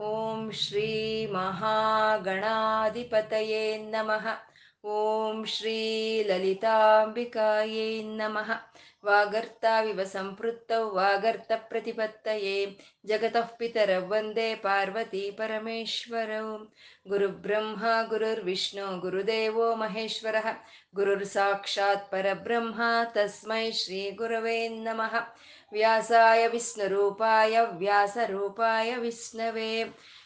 ಓಂ ಶ್ರೀ ಮಹಾಗಣಾಧಿಪತಯೇ ನಮಃ. ಓಂ ಶ್ರೀ ಲಲಿತಾಂಬಿಕಾಯೇ ನಮಃ. ವಾಗರ್ತಾವಿವ ಸಂಪೃತ್ತೌ ವಾಗರ್ತ ಪ್ರತಿಪತ್ತಯೇ ಜಗತಃ ಪಿತರ ವಂದೇ ಪಾರ್ವತಿ ಪರಮೇಶ್ವರೌ ಗುರುಬ್ರಹ್ಮ ಗುರುರ್ವಿಷ್ಣು ಗುರುದೇವೋ ಮಹೇಶ್ವರ ಗುರುರ್ ಸಾಕ್ಷಾತ್ ಪರಬ್ರಹ್ಮ ತಸ್ಮೈ ಶ್ರೀ ಗುರವೇ ನಮಃ ವ್ಯಾಸಾಯ ವಿಷ್ಣುರೂಪಾಯ ವ್ಯಾಸರೂಪಾಯ ವಿಷ್ಣವೇ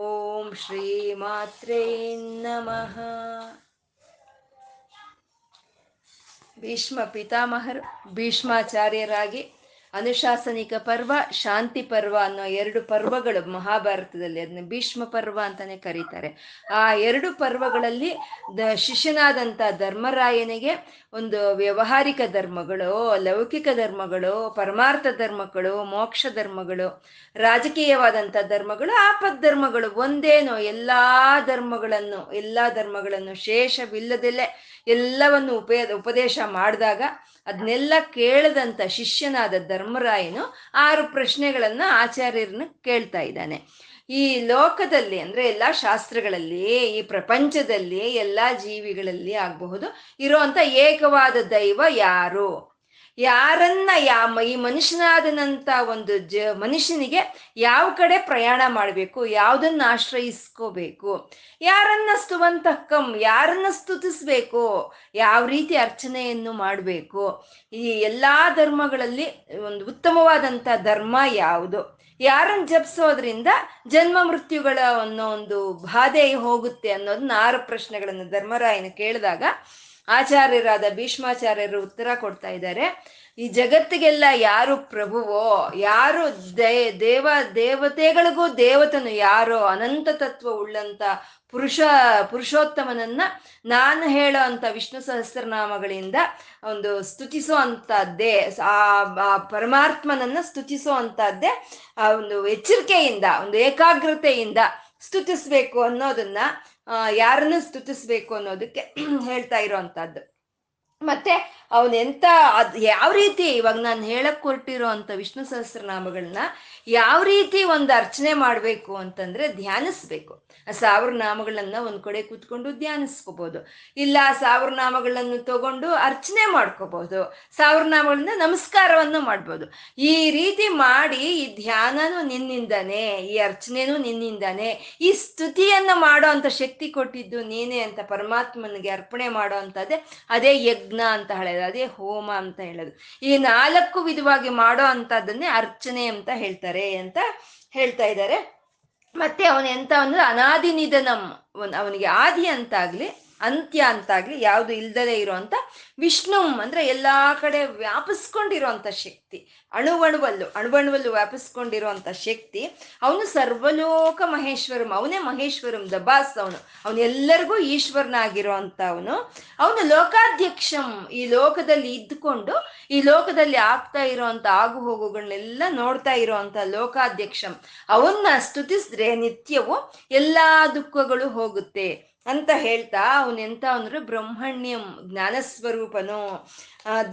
ಓಂ ಶ್ರೀ ಮಾತ್ರೇ ನಮಃ ಭೀಷ್ಮ ಪಿತಾಮಹರು ಭೀಷ್ಮಾಚಾರ್ಯರಾಗಿ ಅನುಶಾಸನಿಕ ಪರ್ವ, ಶಾಂತಿ ಪರ್ವ ಅನ್ನೋ ಎರಡು ಪರ್ವಗಳು ಮಹಾಭಾರತದಲ್ಲಿ ಅದನ್ನ ಭೀಷ್ಮ ಪರ್ವ ಅಂತಾನೆ ಕರೀತಾರೆ. ಆ ಎರಡು ಪರ್ವಗಳಲ್ಲಿ ಶಿಷ್ಯನಾದಂಥ ಧರ್ಮರಾಯನಿಗೆ ಒಂದು ವ್ಯವಹಾರಿಕ ಧರ್ಮಗಳು, ಲೌಕಿಕ ಧರ್ಮಗಳು, ಪರಮಾರ್ಥ ಧರ್ಮಗಳು, ಮೋಕ್ಷ ಧರ್ಮಗಳು ರಾಜಕೀಯವಾದಂಥ ಧರ್ಮಗಳು, ಆಪದ್ ಧರ್ಮಗಳು ಒಂದೇನೋ ಎಲ್ಲಾ ಧರ್ಮಗಳನ್ನು ಎಲ್ಲಾ ಧರ್ಮಗಳನ್ನು ಶೇಷವಿಲ್ಲದಲ್ಲೇ ಎಲ್ಲವನ್ನು ಉಪಯ, ಉಪದೇಶ ಮಾಡಿದಾಗ ಅದನ್ನೆಲ್ಲ ಕೇಳದಂತ ಶಿಷ್ಯನಾದ ಧರ್ಮರಾಯನು ಆರು ಪ್ರಶ್ನೆಗಳನ್ನ ಆಚಾರ್ಯರನ್ನ ಕೇಳ್ತಾ ಇದ್ದಾನೆ. ಈ ಲೋಕದಲ್ಲಿ ಅಂದ್ರೆ ಎಲ್ಲಾ ಶಾಸ್ತ್ರಗಳಲ್ಲಿ, ಈ ಪ್ರಪಂಚದಲ್ಲಿ, ಎಲ್ಲಾ ಜೀವಿಗಳಲ್ಲಿ ಆಗಬಹುದು. ಇರುವಂತ ಏಕವಾದ ದೈವ ಯಾರು? ಯಾರನ್ನ ಯಾ, ಈ ಮನುಷ್ಯನಾದನಂತ ಒಂದು ಜ, ಮನುಷ್ಯನಿಗೆ ಯಾವ ಕಡೆ ಪ್ರಯಾಣ ಮಾಡಬೇಕು, ಯಾವುದನ್ನ ಆಶ್ರಯಿಸ್ಕೋಬೇಕು, ಯಾರನ್ನ ಸ್ತುವಂತಕ್ಕಂ, ಯಾರನ್ನ ಸ್ತುತಿಸ್ಬೇಕು, ಯಾವ ರೀತಿ ಅರ್ಚನೆಯನ್ನು ಮಾಡಬೇಕು, ಈ ಎಲ್ಲಾ ಧರ್ಮಗಳಲ್ಲಿ ಒಂದು ಉತ್ತಮವಾದಂಥ ಧರ್ಮ ಯಾವುದು, ಯಾರನ್ನ ಜಪಿಸೋದ್ರಿಂದ ಜನ್ಮ ಮೃತ್ಯುಗಳ ಅನ್ನೋ ಒಂದು ಬಾಧೆ ಹೋಗುತ್ತೆ ಅನ್ನೋದನ್ನ ಆರು ಪ್ರಶ್ನೆಗಳನ್ನು ಧರ್ಮರಾಯನ ಕೇಳಿದಾಗ ಆಚಾರ್ಯರಾದ ಭೀಷ್ಮಾಚಾರ್ಯರು ಉತ್ತರ ಕೊಡ್ತಾ ಇದ್ದಾರೆ. ಈ ಜಗತ್ತಿಗೆಲ್ಲ ಯಾರು ಪ್ರಭುವೋ, ಯಾರು ದೇ, ದೇವ, ದೇವತೆಗಳಿಗೂ ದೇವತನು ಯಾರೋ, ಅನಂತ ತತ್ವ ಉಳ್ಳಂತ ಪುರುಷ, ಪುರುಷೋತ್ತಮನನ್ನ ನಾನು ಹೇಳೋ ಅಂತ ವಿಷ್ಣು ಸಹಸ್ರನಾಮಗಳಿಂದ ಒಂದು ಸ್ತುತಿಸೋ ಅಂತದ್ದೇ ಆ ಪರಮಾತ್ಮನನ್ನ ಸ್ತುತಿಸೋ ಅಂತದ್ದೇ ಆ ಒಂದು ಎಚ್ಚರಿಕೆಯಿಂದ, ಒಂದು ಏಕಾಗ್ರತೆಯಿಂದ ಸ್ತುತಿಸ್ಬೇಕು ಅನ್ನೋದನ್ನ ಯಾರನ್ನು ಸ್ತುತಿಸ್ಬೇಕು ಅನ್ನೋದಕ್ಕೆ ಹೇಳ್ತಾ ಇರೋವಂಥದ್ದು ಮತ್ತೆ ಅವನೆಂತ ಅದ್ ಯಾವ ರೀತಿ ಇವಾಗ ನಾನು ಹೇಳಕ್ ಹೊರಟಿರೋ ಅಂತ ವಿಷ್ಣು ಸಹಸ್ರನಾಮಗಳನ್ನ ಯಾವ ರೀತಿ ಒಂದು ಅರ್ಚನೆ ಮಾಡಬೇಕು ಅಂತಂದ್ರೆ ಧ್ಯಾನಿಸ್ಬೇಕು. ಆ ಸಾವಿರ ನಾಮಗಳನ್ನ ಒಂದ್ ಕಡೆ ಕೂತ್ಕೊಂಡು ಧ್ಯಾನಿಸ್ಕೋಬಹುದು ಇಲ್ಲ ಸಾವಿರ ನಾಮಗಳನ್ನು ತಗೊಂಡು ಅರ್ಚನೆ ಮಾಡ್ಕೋಬಹುದು ಸಾವಿರ ನಾಮಗಳನ್ನ ನಮಸ್ಕಾರವನ್ನು ಮಾಡ್ಬೋದು. ಈ ರೀತಿ ಮಾಡಿ ಈ ಧ್ಯಾನನೂ ನಿನ್ನಿಂದಾನೆ, ಈ ಅರ್ಚನೆನೂ ನಿನ್ನಿಂದಾನೆ, ಈ ಸ್ತುತಿಯನ್ನ ಮಾಡೋ ಅಂತ ಶಕ್ತಿ ಕೊಟ್ಟಿದ್ದು ನೀನೇ ಅಂತ ಪರಮಾತ್ಮನಿಗೆ ಅರ್ಪಣೆ ಮಾಡೋ ಅಂತದೇ ಅದೇ ಯಜ್ಞ ಅಂತ ಹೇಳೋದು, ಅದೇ ಹೋಮ ಅಂತ ಹೇಳೋದು. ಈ ನಾಲ್ಕು ವಿಧವಾಗಿ ಮಾಡೋ ಅಂತದನ್ನೇ ಅರ್ಚನೆ ಅಂತ ಹೇಳ್ತಾರೆ. ಅಂತ ಹೇಳ್ತಾ ಇದ್ದಾರೆ. ಮತ್ತೆ ಅವನ ಎಂತ ಅಂದ್ರೆ ಅನಾದಿ ನಿಧನಂ ಅವನಿಗೆ ಆದಿ ಅಂತಾಗ್ಲಿ ಅಂತ್ಯ ಅಂತಾಗ್ಲಿ ಯಾವುದು ಇಲ್ದಲೇ ಇರುವಂತ ವಿಷ್ಣುಂ ಅಂದ್ರೆ ಎಲ್ಲಾ ಕಡೆ ವ್ಯಾಪಿಸ್ಕೊಂಡಿರುವಂತ ಶಕ್ತಿ, ಅಣುವಣುವಲ್ಲು ಅಣುವಣುವಲ್ಲು ವ್ಯಾಪಿಸ್ಕೊಂಡಿರುವಂತ ಶಕ್ತಿ, ಅವನು ಸರ್ವಲೋಕ ಮಹೇಶ್ವರಂ, ಅವನೇ ಮಹೇಶ್ವರಂ ದಬಾಸ್ ಅವನು ಅವನು ಎಲ್ಲರಿಗೂ ಈಶ್ವರನಾಗಿರೋ ಅಂತ ಅವನು ಅವನು ಲೋಕಾಧ್ಯಕ್ಷಂ, ಈ ಲೋಕದಲ್ಲಿ ಇದ್ದುಕೊಂಡು, ಈ ಲೋಕದಲ್ಲಿ ಆಗ್ತಾ ಇರುವಂತ ಆಗು ಹೋಗುಗಳನ್ನೆಲ್ಲ ನೋಡ್ತಾ ಇರುವಂತ ಲೋಕಾಧ್ಯಕ್ಷಂ, ಅವನ್ನ ಸ್ತುತಿಸಿದ್ರೆ ನಿತ್ಯವು ಎಲ್ಲಾ ದುಃಖಗಳು ಹೋಗುತ್ತೆ. ಅಂತ ಹೇಳ್ತಾ ಅವನೆಂತ ಅಂದ್ರೆ ಬ್ರಹ್ಮಣ್ಯಂ ಜ್ಞಾನಸ್ವರೂಪನು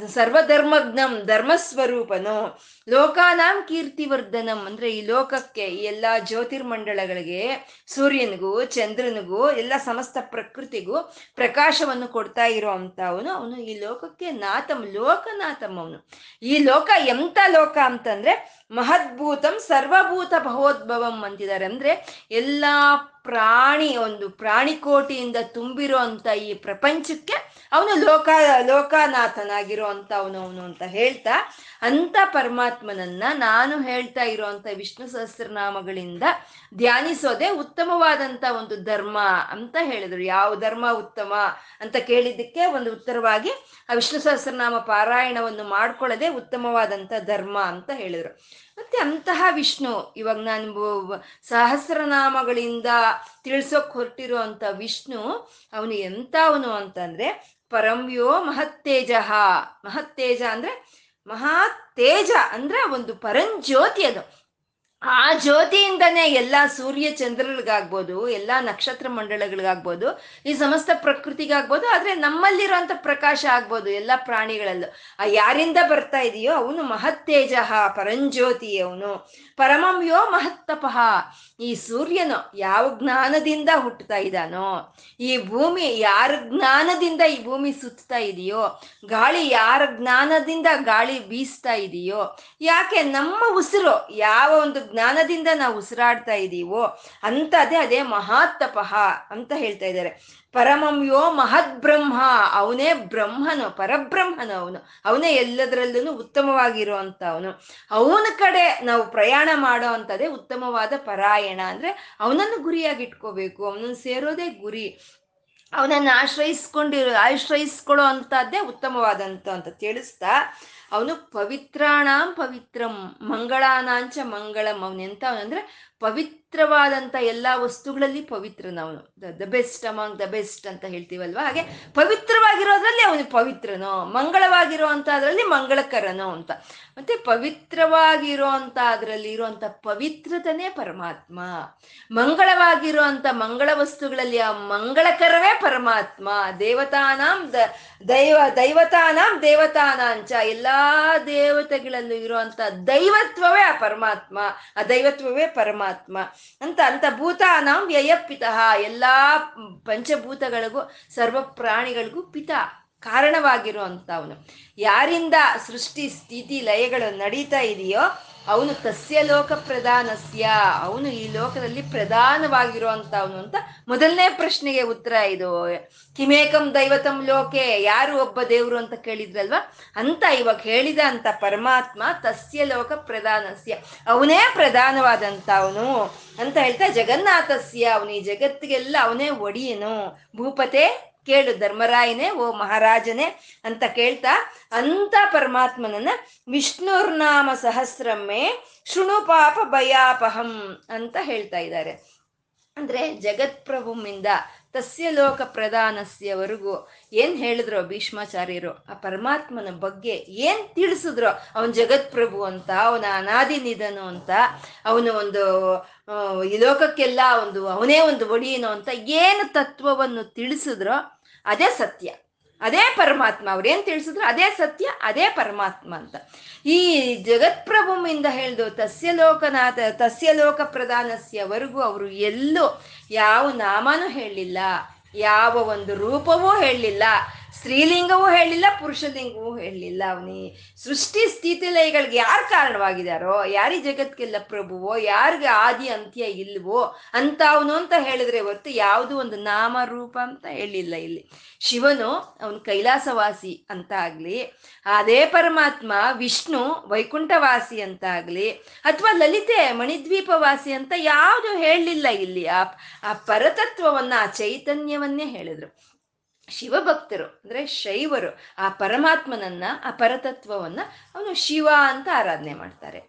ಸರ್ವಧರ್ಮಜ್ಞಂ ಧರ್ಮಸ್ವರೂಪನು, ಲೋಕಾನಾಂ ಕೀರ್ತಿವರ್ಧನಂ ಅಂದ್ರೆ ಈ ಲೋಕಕ್ಕೆ ಈ ಎಲ್ಲಾ ಜ್ಯೋತಿರ್ಮಂಡಳಗಳಿಗೆ ಸೂರ್ಯನಿಗೂ ಚಂದ್ರನಿಗೂ ಎಲ್ಲ ಸಮಸ್ತ ಪ್ರಕೃತಿಗೂ ಪ್ರಕಾಶವನ್ನು ಕೊಡ್ತಾ ಇರೋ ಅವನು. ಈ ಲೋಕಕ್ಕೆ ನಾಥಂ, ಲೋಕನಾಥಂ ಅವನು. ಈ ಲೋಕ ಎಂತ ಲೋಕ ಅಂತಂದ್ರೆ ಮಹದ್ಭೂತಂ ಸರ್ವಭೂತ ಭವೋದ್ಭವಂ ಅಂತಿದ್ದಾರೆ. ಅಂದ್ರೆ ಎಲ್ಲಾ ಪ್ರಾಣಿ, ಒಂದು ಪ್ರಾಣಿಕೋಟಿಯಿಂದ ತುಂಬಿರೋ ಅಂತ ಈ ಪ್ರಪಂಚಕ್ಕೆ ಅವನು ಲೋಕ ಲೋಕನಾಥನಾಗಿರೋ ಅಂತ ಅವನು ಅವನು ಅಂತ ಹೇಳ್ತಾ, ಅಂತ ಪರಮಾತ್ಮನನ್ನ ನಾನು ಹೇಳ್ತಾ ಇರುವಂತ ವಿಷ್ಣು ಸಹಸ್ರನಾಮಗಳಿಂದ ಧ್ಯಾನಿಸೋದೇ ಉತ್ತಮವಾದಂತ ಒಂದು ಧರ್ಮ ಅಂತ ಹೇಳಿದ್ರು. ಯಾವ ಧರ್ಮ ಉತ್ತಮ ಅಂತ ಕೇಳಿದ್ದಕ್ಕೆ ಒಂದು ಉತ್ತರವಾಗಿ ಆ ವಿಷ್ಣು ಸಹಸ್ರನಾಮ ಪಾರಾಯಣವನ್ನು ಮಾಡ್ಕೊಳ್ಳದೆ ಉತ್ತಮವಾದಂತ ಧರ್ಮ ಅಂತ ಹೇಳಿದ್ರು. ಮತ್ತೆ ಅಂತಹ ವಿಷ್ಣು ಇವಾಗ ನಾನು ಸಹಸ್ರನಾಮಗಳಿಂದ ತಿಳಿಸೋಕ್ ಹೊರಟಿರೋ ಅಂತ ವಿಷ್ಣು, ಅವನು ಎಂತವನು ಅಂತಂದ್ರೆ ಪರಂವ್ಯೋ ಮಹತ್ತೇಜ. ಮಹತ್ತೇಜ ಅಂದ್ರೆ ಮಹಾ ತೇಜ ಅಂದ್ರೆ ಒಂದು ಪರಂಜ್ಯೋತಿ ಅದು. ಆ ಜ್ಯೋತಿಯಿಂದನೇ ಎಲ್ಲ ಸೂರ್ಯ ಚಂದ್ರಗಳಿಗಾಗ್ಬೋದು ಎಲ್ಲ ನಕ್ಷತ್ರ ಮಂಡಳಗಳಿಗಾಗ್ಬೋದು ಈ ಸಮಸ್ತ ಪ್ರಕೃತಿಗಾಗ್ಬೋದು, ಆದ್ರೆ ನಮ್ಮಲ್ಲಿರುವಂತ ಪ್ರಕಾಶ ಆಗ್ಬೋದು, ಎಲ್ಲ ಪ್ರಾಣಿಗಳಲ್ಲೂ. ಆ ಯಾರಿಂದ ಬರ್ತಾ ಇದೆಯೋ ಅವನು ಮಹತ್ತೇಜ, ಪರಂಜ್ಯೋತಿ ಅವನು. ಪರಮಂಯೋ ಮಹತ್ತಪಃ. ಈ ಸೂರ್ಯನು ಯಾವ ಜ್ಞಾನದಿಂದ ಹುಟ್ಟುತ್ತಾ ಇದ್ದಾನೋ, ಈ ಭೂಮಿ ಯಾರ ಜ್ಞಾನದಿಂದ ಈ ಭೂಮಿ ಸುತ್ತಾ ಇದೆಯೋ, ಗಾಳಿ ಯಾರ ಜ್ಞಾನದಿಂದ ಗಾಳಿ ಬೀಸ್ತಾ ಇದೆಯೋ, ಯಾಕೆ ನಮ್ಮ ಉಸಿರು ಯಾವ ಒಂದು ಜ್ಞಾನದಿಂದ ನಾವು ಉಸಿರಾಡ್ತಾ ಇದ್ದೀವೋ ಅಂತದೇ ಅದೇ ಮಹಾತ್ತಪಃ ಅಂತ ಹೇಳ್ತಾ ಇದ್ದಾರೆ. ಪರಮಂ ಯೋ ಮಹದ್ ಬ್ರಹ್ಮ ಅವನೇ ಬ್ರಹ್ಮನು, ಪರಬ್ರಹ್ಮನು ಅವನು. ಅವನೇ ಎಲ್ಲದರಲ್ಲೂ ಉತ್ತಮವಾಗಿರುವಂತ ಅವನು ಅವನ ಕಡೆ ನಾವು ಪ್ರಯಾಣ ಮಾಡೋ ಅಂತದೇ ಉತ್ತಮವಾದ ಪರಾಯಣ ಅಂದ್ರೆ ಅವನನ್ನು ಗುರಿಯಾಗಿ ಇಟ್ಕೋಬೇಕು, ಅವನನ್ನು ಸೇರೋದೇ ಗುರಿ. ಅವನನ್ನು ಆಶ್ರಯಿಸ್ಕೊಂಡಿರೋ, ಆಶ್ರಯಿಸ್ಕೊಳ್ಳೋ ಅಂತದ್ದೇ ಉತ್ತಮವಾದಂತ ಅಂತ ತಿಳಿಸ್ತಾ ಅವನು ಪವಿತ್ರಾಣಾಂ ಪವಿತ್ರಂ ಮಂಗಳಾನಾಂಚ ಮಂಗಳಂ. ಅವನೆಂತ? ಅವನಂದ್ರೆ ಪವಿತ್ರವಾದಂಥ ಎಲ್ಲ ವಸ್ತುಗಳಲ್ಲಿ ಪವಿತ್ರನವನು the best among the best ಅಂತ ಹೇಳ್ತೀವಲ್ವ? ಹಾಗೆ ಪವಿತ್ರವಾಗಿರೋದ್ರಲ್ಲಿ ಅವನು ಪವಿತ್ರನೋ. ಮಂಗಳವಾಗಿರೋ ಅದರಲ್ಲಿ ಮಂಗಳಕರನೋ ಅಂತ. ಮತ್ತೆ ಪವಿತ್ರವಾಗಿರೋ ಅಂತ ಅದರಲ್ಲಿ ಇರುವಂತ ಪವಿತ್ರತನೇ ಪರಮಾತ್ಮ. ಮಂಗಳವಾಗಿರೋ ಅಂತ ಮಂಗಳ ವಸ್ತುಗಳಲ್ಲಿ ಆ ಮಂಗಳಕರವೇ ಪರಮಾತ್ಮ. ದೇವತಾನಾಂ ದ, ದೈವ, ದೈವತಾನಾಂ ದೇವತಾನಾಂಚ. ಎಲ್ಲಾ ದೇವತೆಗಳಲ್ಲೂ ಇರುವಂತ ದೈವತ್ವವೇ ಆ ಪರಮಾತ್ಮ. ಆ ದೈವತ್ವವೇ ಪರಮಾತ್ಮ. ಅಂತ ಅಂತ ಭೂತಾನಾಂ ವ್ಯಯಪಿತಃ. ಎಲ್ಲ ಪಂಚಭೂತಗಳಿಗೂ, ಸರ್ವ ಪ್ರಾಣಿಗಳಿಗೂ ಪಿತ ಕಾರಣವಾಗಿರುವಂತ ಅವನು ಯಾರಿಂದ ಸೃಷ್ಟಿ, ಸ್ಥಿತಿ, ಲಯಗಳು ನಡೀತಾ ಇದೆಯೋ ಅವನು ತಸ್ಯ ಲೋಕ ಪ್ರಧಾನಸ್ಯ. ಅವನು ಈ ಲೋಕದಲ್ಲಿ ಪ್ರಧಾನವಾಗಿರುವಂತ ಅವನು ಅಂತ ಮೊದಲನೇ ಪ್ರಶ್ನೆಗೆ ಉತ್ತರ ಇದು. ಕಿಮೇಕಂ ದೈವತಂ ಲೋಕೆ, ಯಾರು ಒಬ್ಬ ದೇವರು ಅಂತ ಕೇಳಿದ್ರಲ್ವಾ? ಅಂತ ಇವಾಗ ಹೇಳಿದ ಅಂತ ಪರಮಾತ್ಮ ತಸ್ಯ ಲೋಕ ಪ್ರಧಾನಸ್ಯ. ಅವನೇ ಪ್ರಧಾನವಾದಂತ ಅವನು ಅಂತ ಹೇಳ್ತಾ ಜಗನ್ನಾಥಸ್ಯ. ಅವನು ಈ ಜಗತ್ತಿಗೆಲ್ಲ ಅವನೇ ಒಡೆಯನು. ಭೂಪತೆ ಕೇಳು ಧರ್ಮರಾಯನೇ, ಓ ಮಹಾರಾಜನೇ ಅಂತ ಕೇಳ್ತಾ ಅಂತ ಪರಮಾತ್ಮನನ್ನ ವಿಷ್ಣುರ್ನಾಮ ಸಹಸ್ರಮ್ಮೆ ಶೃಣು ಪಾಪ ಭಯಾಪಹಂ ಅಂತ ಹೇಳ್ತಾ ಇದ್ದಾರೆ. ಅಂದ್ರೆ ಜಗತ್ಪ್ರಭುಮಿಂದ ತಸ್ಯ ಲೋಕ ಪ್ರಧಾನಸ್ಯವರೆಗೂ ಏನ್ ಹೇಳಿದ್ರು ಭೀಷ್ಮಾಚಾರ್ಯರು? ಆ ಪರಮಾತ್ಮನ ಬಗ್ಗೆ ಏನ್ ತಿಳಿಸಿದ್ರು? ಅವನ್ ಜಗತ್ಪ್ರಭು ಅಂತ, ಅವನ ಅನಾದಿ ನಿಧನು ಅಂತ, ಅವನು ಒಂದು ಈ ಲೋಕಕ್ಕೆಲ್ಲ ಒಂದು, ಅವನೇ ಒಂದು ಒಡಿಯನು ಅಂತ ಏನು ತತ್ವವನ್ನು ತಿಳಿಸಿದ್ರೋ ಅದೇ ಸತ್ಯ. ಅದೇ ಪರಮಾತ್ಮ ಅವ್ರೇನ್ ತಿಳಿಸಿದ್ರು? ಅದೇ ಸತ್ಯ, ಅದೇ ಪರಮಾತ್ಮ ಅಂತ. ಈ ಜಗತ್ಪ್ರಭುಮಿಂದ ಹೇಳ್ದು ತಸ್ಯ ಲೋಕನಾಥ, ತಸ್ಯ ಲೋಕ ಪ್ರಧಾನಸ್ಯವರೆಗೂ ಅವರು ಎಲ್ಲೂ ಯಾವ ನಾಮನೂ ಹೇಳಲಿಲ್ಲ. ಯಾವ ಒಂದು ರೂಪವೂ ಹೇಳಲಿಲ್ಲ. ಸ್ತ್ರೀಲಿಂಗವೂ ಹೇಳಿಲ್ಲ ಪುರುಷಲಿಂಗವೂ ಹೇಳಲಿಲ್ಲ. ಅವನಿ ಸೃಷ್ಟಿ ಸ್ಥಿತಿ ಲಯಗಳಿಗೆ ಯಾರು ಕಾರಣವಾಗಿದಾರೋ, ಯಾರಿ ಜಗತ್ಗೆಲ್ಲ ಪ್ರಭುವೋ, ಯಾರಿಗೆ ಆದಿ ಅಂತ್ಯ ಇಲ್ವೋ ಅಂತ ಅವನು ಅಂತ ಹೇಳಿದ್ರೆ ಹೊರತು ಯಾವುದು ಒಂದು ನಾಮ ರೂಪ ಅಂತ ಹೇಳಿಲ್ಲ ಇಲ್ಲಿ. ಶಿವನು ಅವನು ಕೈಲಾಸವಾಸಿ ಅಂತ ಆಗ್ಲಿ, ಅದೇ ಪರಮಾತ್ಮ ವಿಷ್ಣು ವೈಕುಂಠವಾಸಿ ಅಂತ ಆಗ್ಲಿ, ಅಥವಾ ಲಲಿತೆ ಮಣಿದ್ವೀಪವಾಸಿ ಅಂತ ಯಾವುದು ಹೇಳಲಿಲ್ಲ ಇಲ್ಲಿ. ಆ ಆ ಪರತತ್ವವನ್ನ, ಆ ಚೈತನ್ಯವನ್ನೇ ಹೇಳಿದ್ರು. ಶಿವಭಕ್ತರು, ಅಂದ್ರೆ ಶೈವರು, ಆ ಪರಮಾತ್ಮನನ್ನ, ಆ ಪರತತ್ವವನ್ನ ಅವನು ಶಿವ ಅಂತ ಆರಾಧನೆ ಮಾಡ್ತಾರೆ.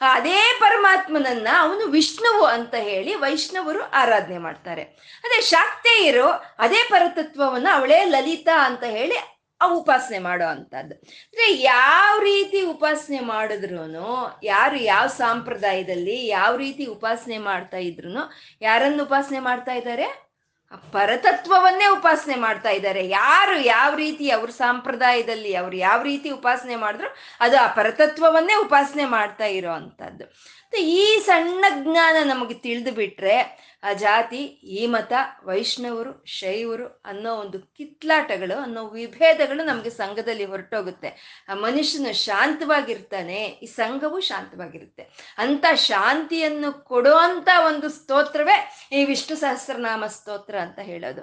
ಅದೇ ಪರಮಾತ್ಮನನ್ನ ಅವನು ವಿಷ್ಣುವು ಅಂತ ಹೇಳಿ ವೈಷ್ಣವರು ಆರಾಧನೆ ಮಾಡ್ತಾರೆ. ಅದೇ ಶಾಕ್ತೇಯರು ಅದೇ ಪರತತ್ವವನ್ನ ಅವಳೇ ಲಲಿತಾ ಅಂತ ಹೇಳಿ ಆ ಉಪಾಸನೆ ಮಾಡೋ ಅಂತದ್ದು. ಅಂದ್ರೆ ಯಾವ ರೀತಿ ಉಪಾಸನೆ ಮಾಡಿದ್ರು ಯಾರು ಯಾವ ಸಾಂಪ್ರದಾಯದಲ್ಲಿ ಯಾವ ರೀತಿ ಉಪಾಸನೆ ಮಾಡ್ತಾ ಇದ್ರು ಯಾರನ್ನು ಉಪಾಸನೆ ಮಾಡ್ತಾ ಇದ್ದಾರೆ? ಪರತತ್ವವನ್ನೇ ಉಪಾಸನೆ ಮಾಡ್ತಾ ಇದ್ದಾರೆ. ಯಾರು ಯಾವ ರೀತಿ ಅವ್ರ ಸಂಪ್ರದಾಯದಲ್ಲಿ ಅವ್ರು ಯಾವ ರೀತಿ ಉಪಾಸನೆ ಮಾಡಿದ್ರು, ಅದು ಆ ಪರತತ್ವವನ್ನೇ ಉಪಾಸನೆ ಮಾಡ್ತಾ ಇರೋ ಅಂಥದ್ದು. ಈ ಸಣ್ಣ ಜ್ಞಾನ ನಮಗೆ ತಿಳಿದು ಬಿಟ್ರೆ ಆ ಜಾತಿ, ಈ ಮತ, ವೈಷ್ಣವರು, ಶೈವರು ಅನ್ನೋ ಒಂದು ಕಿತ್ಲಾಟಗಳು, ಅನ್ನೋ ವಿಭೇದಗಳು ನಮಗೆ ಸಂಘದಲ್ಲಿ ಹೊರಟೋಗುತ್ತೆ. ಆ ಮನುಷ್ಯನು ಶಾಂತವಾಗಿರ್ತಾನೆ, ಈ ಸಂಘವು ಶಾಂತವಾಗಿರುತ್ತೆ. ಅಂತ ಶಾಂತಿಯನ್ನು ಕೊಡುವಂತ ಒಂದು ಸ್ತೋತ್ರವೇ ಈ ವಿಷ್ಣು ಸಹಸ್ರನಾಮ ಸ್ತೋತ್ರ ಅಂತ ಹೇಳೋದು.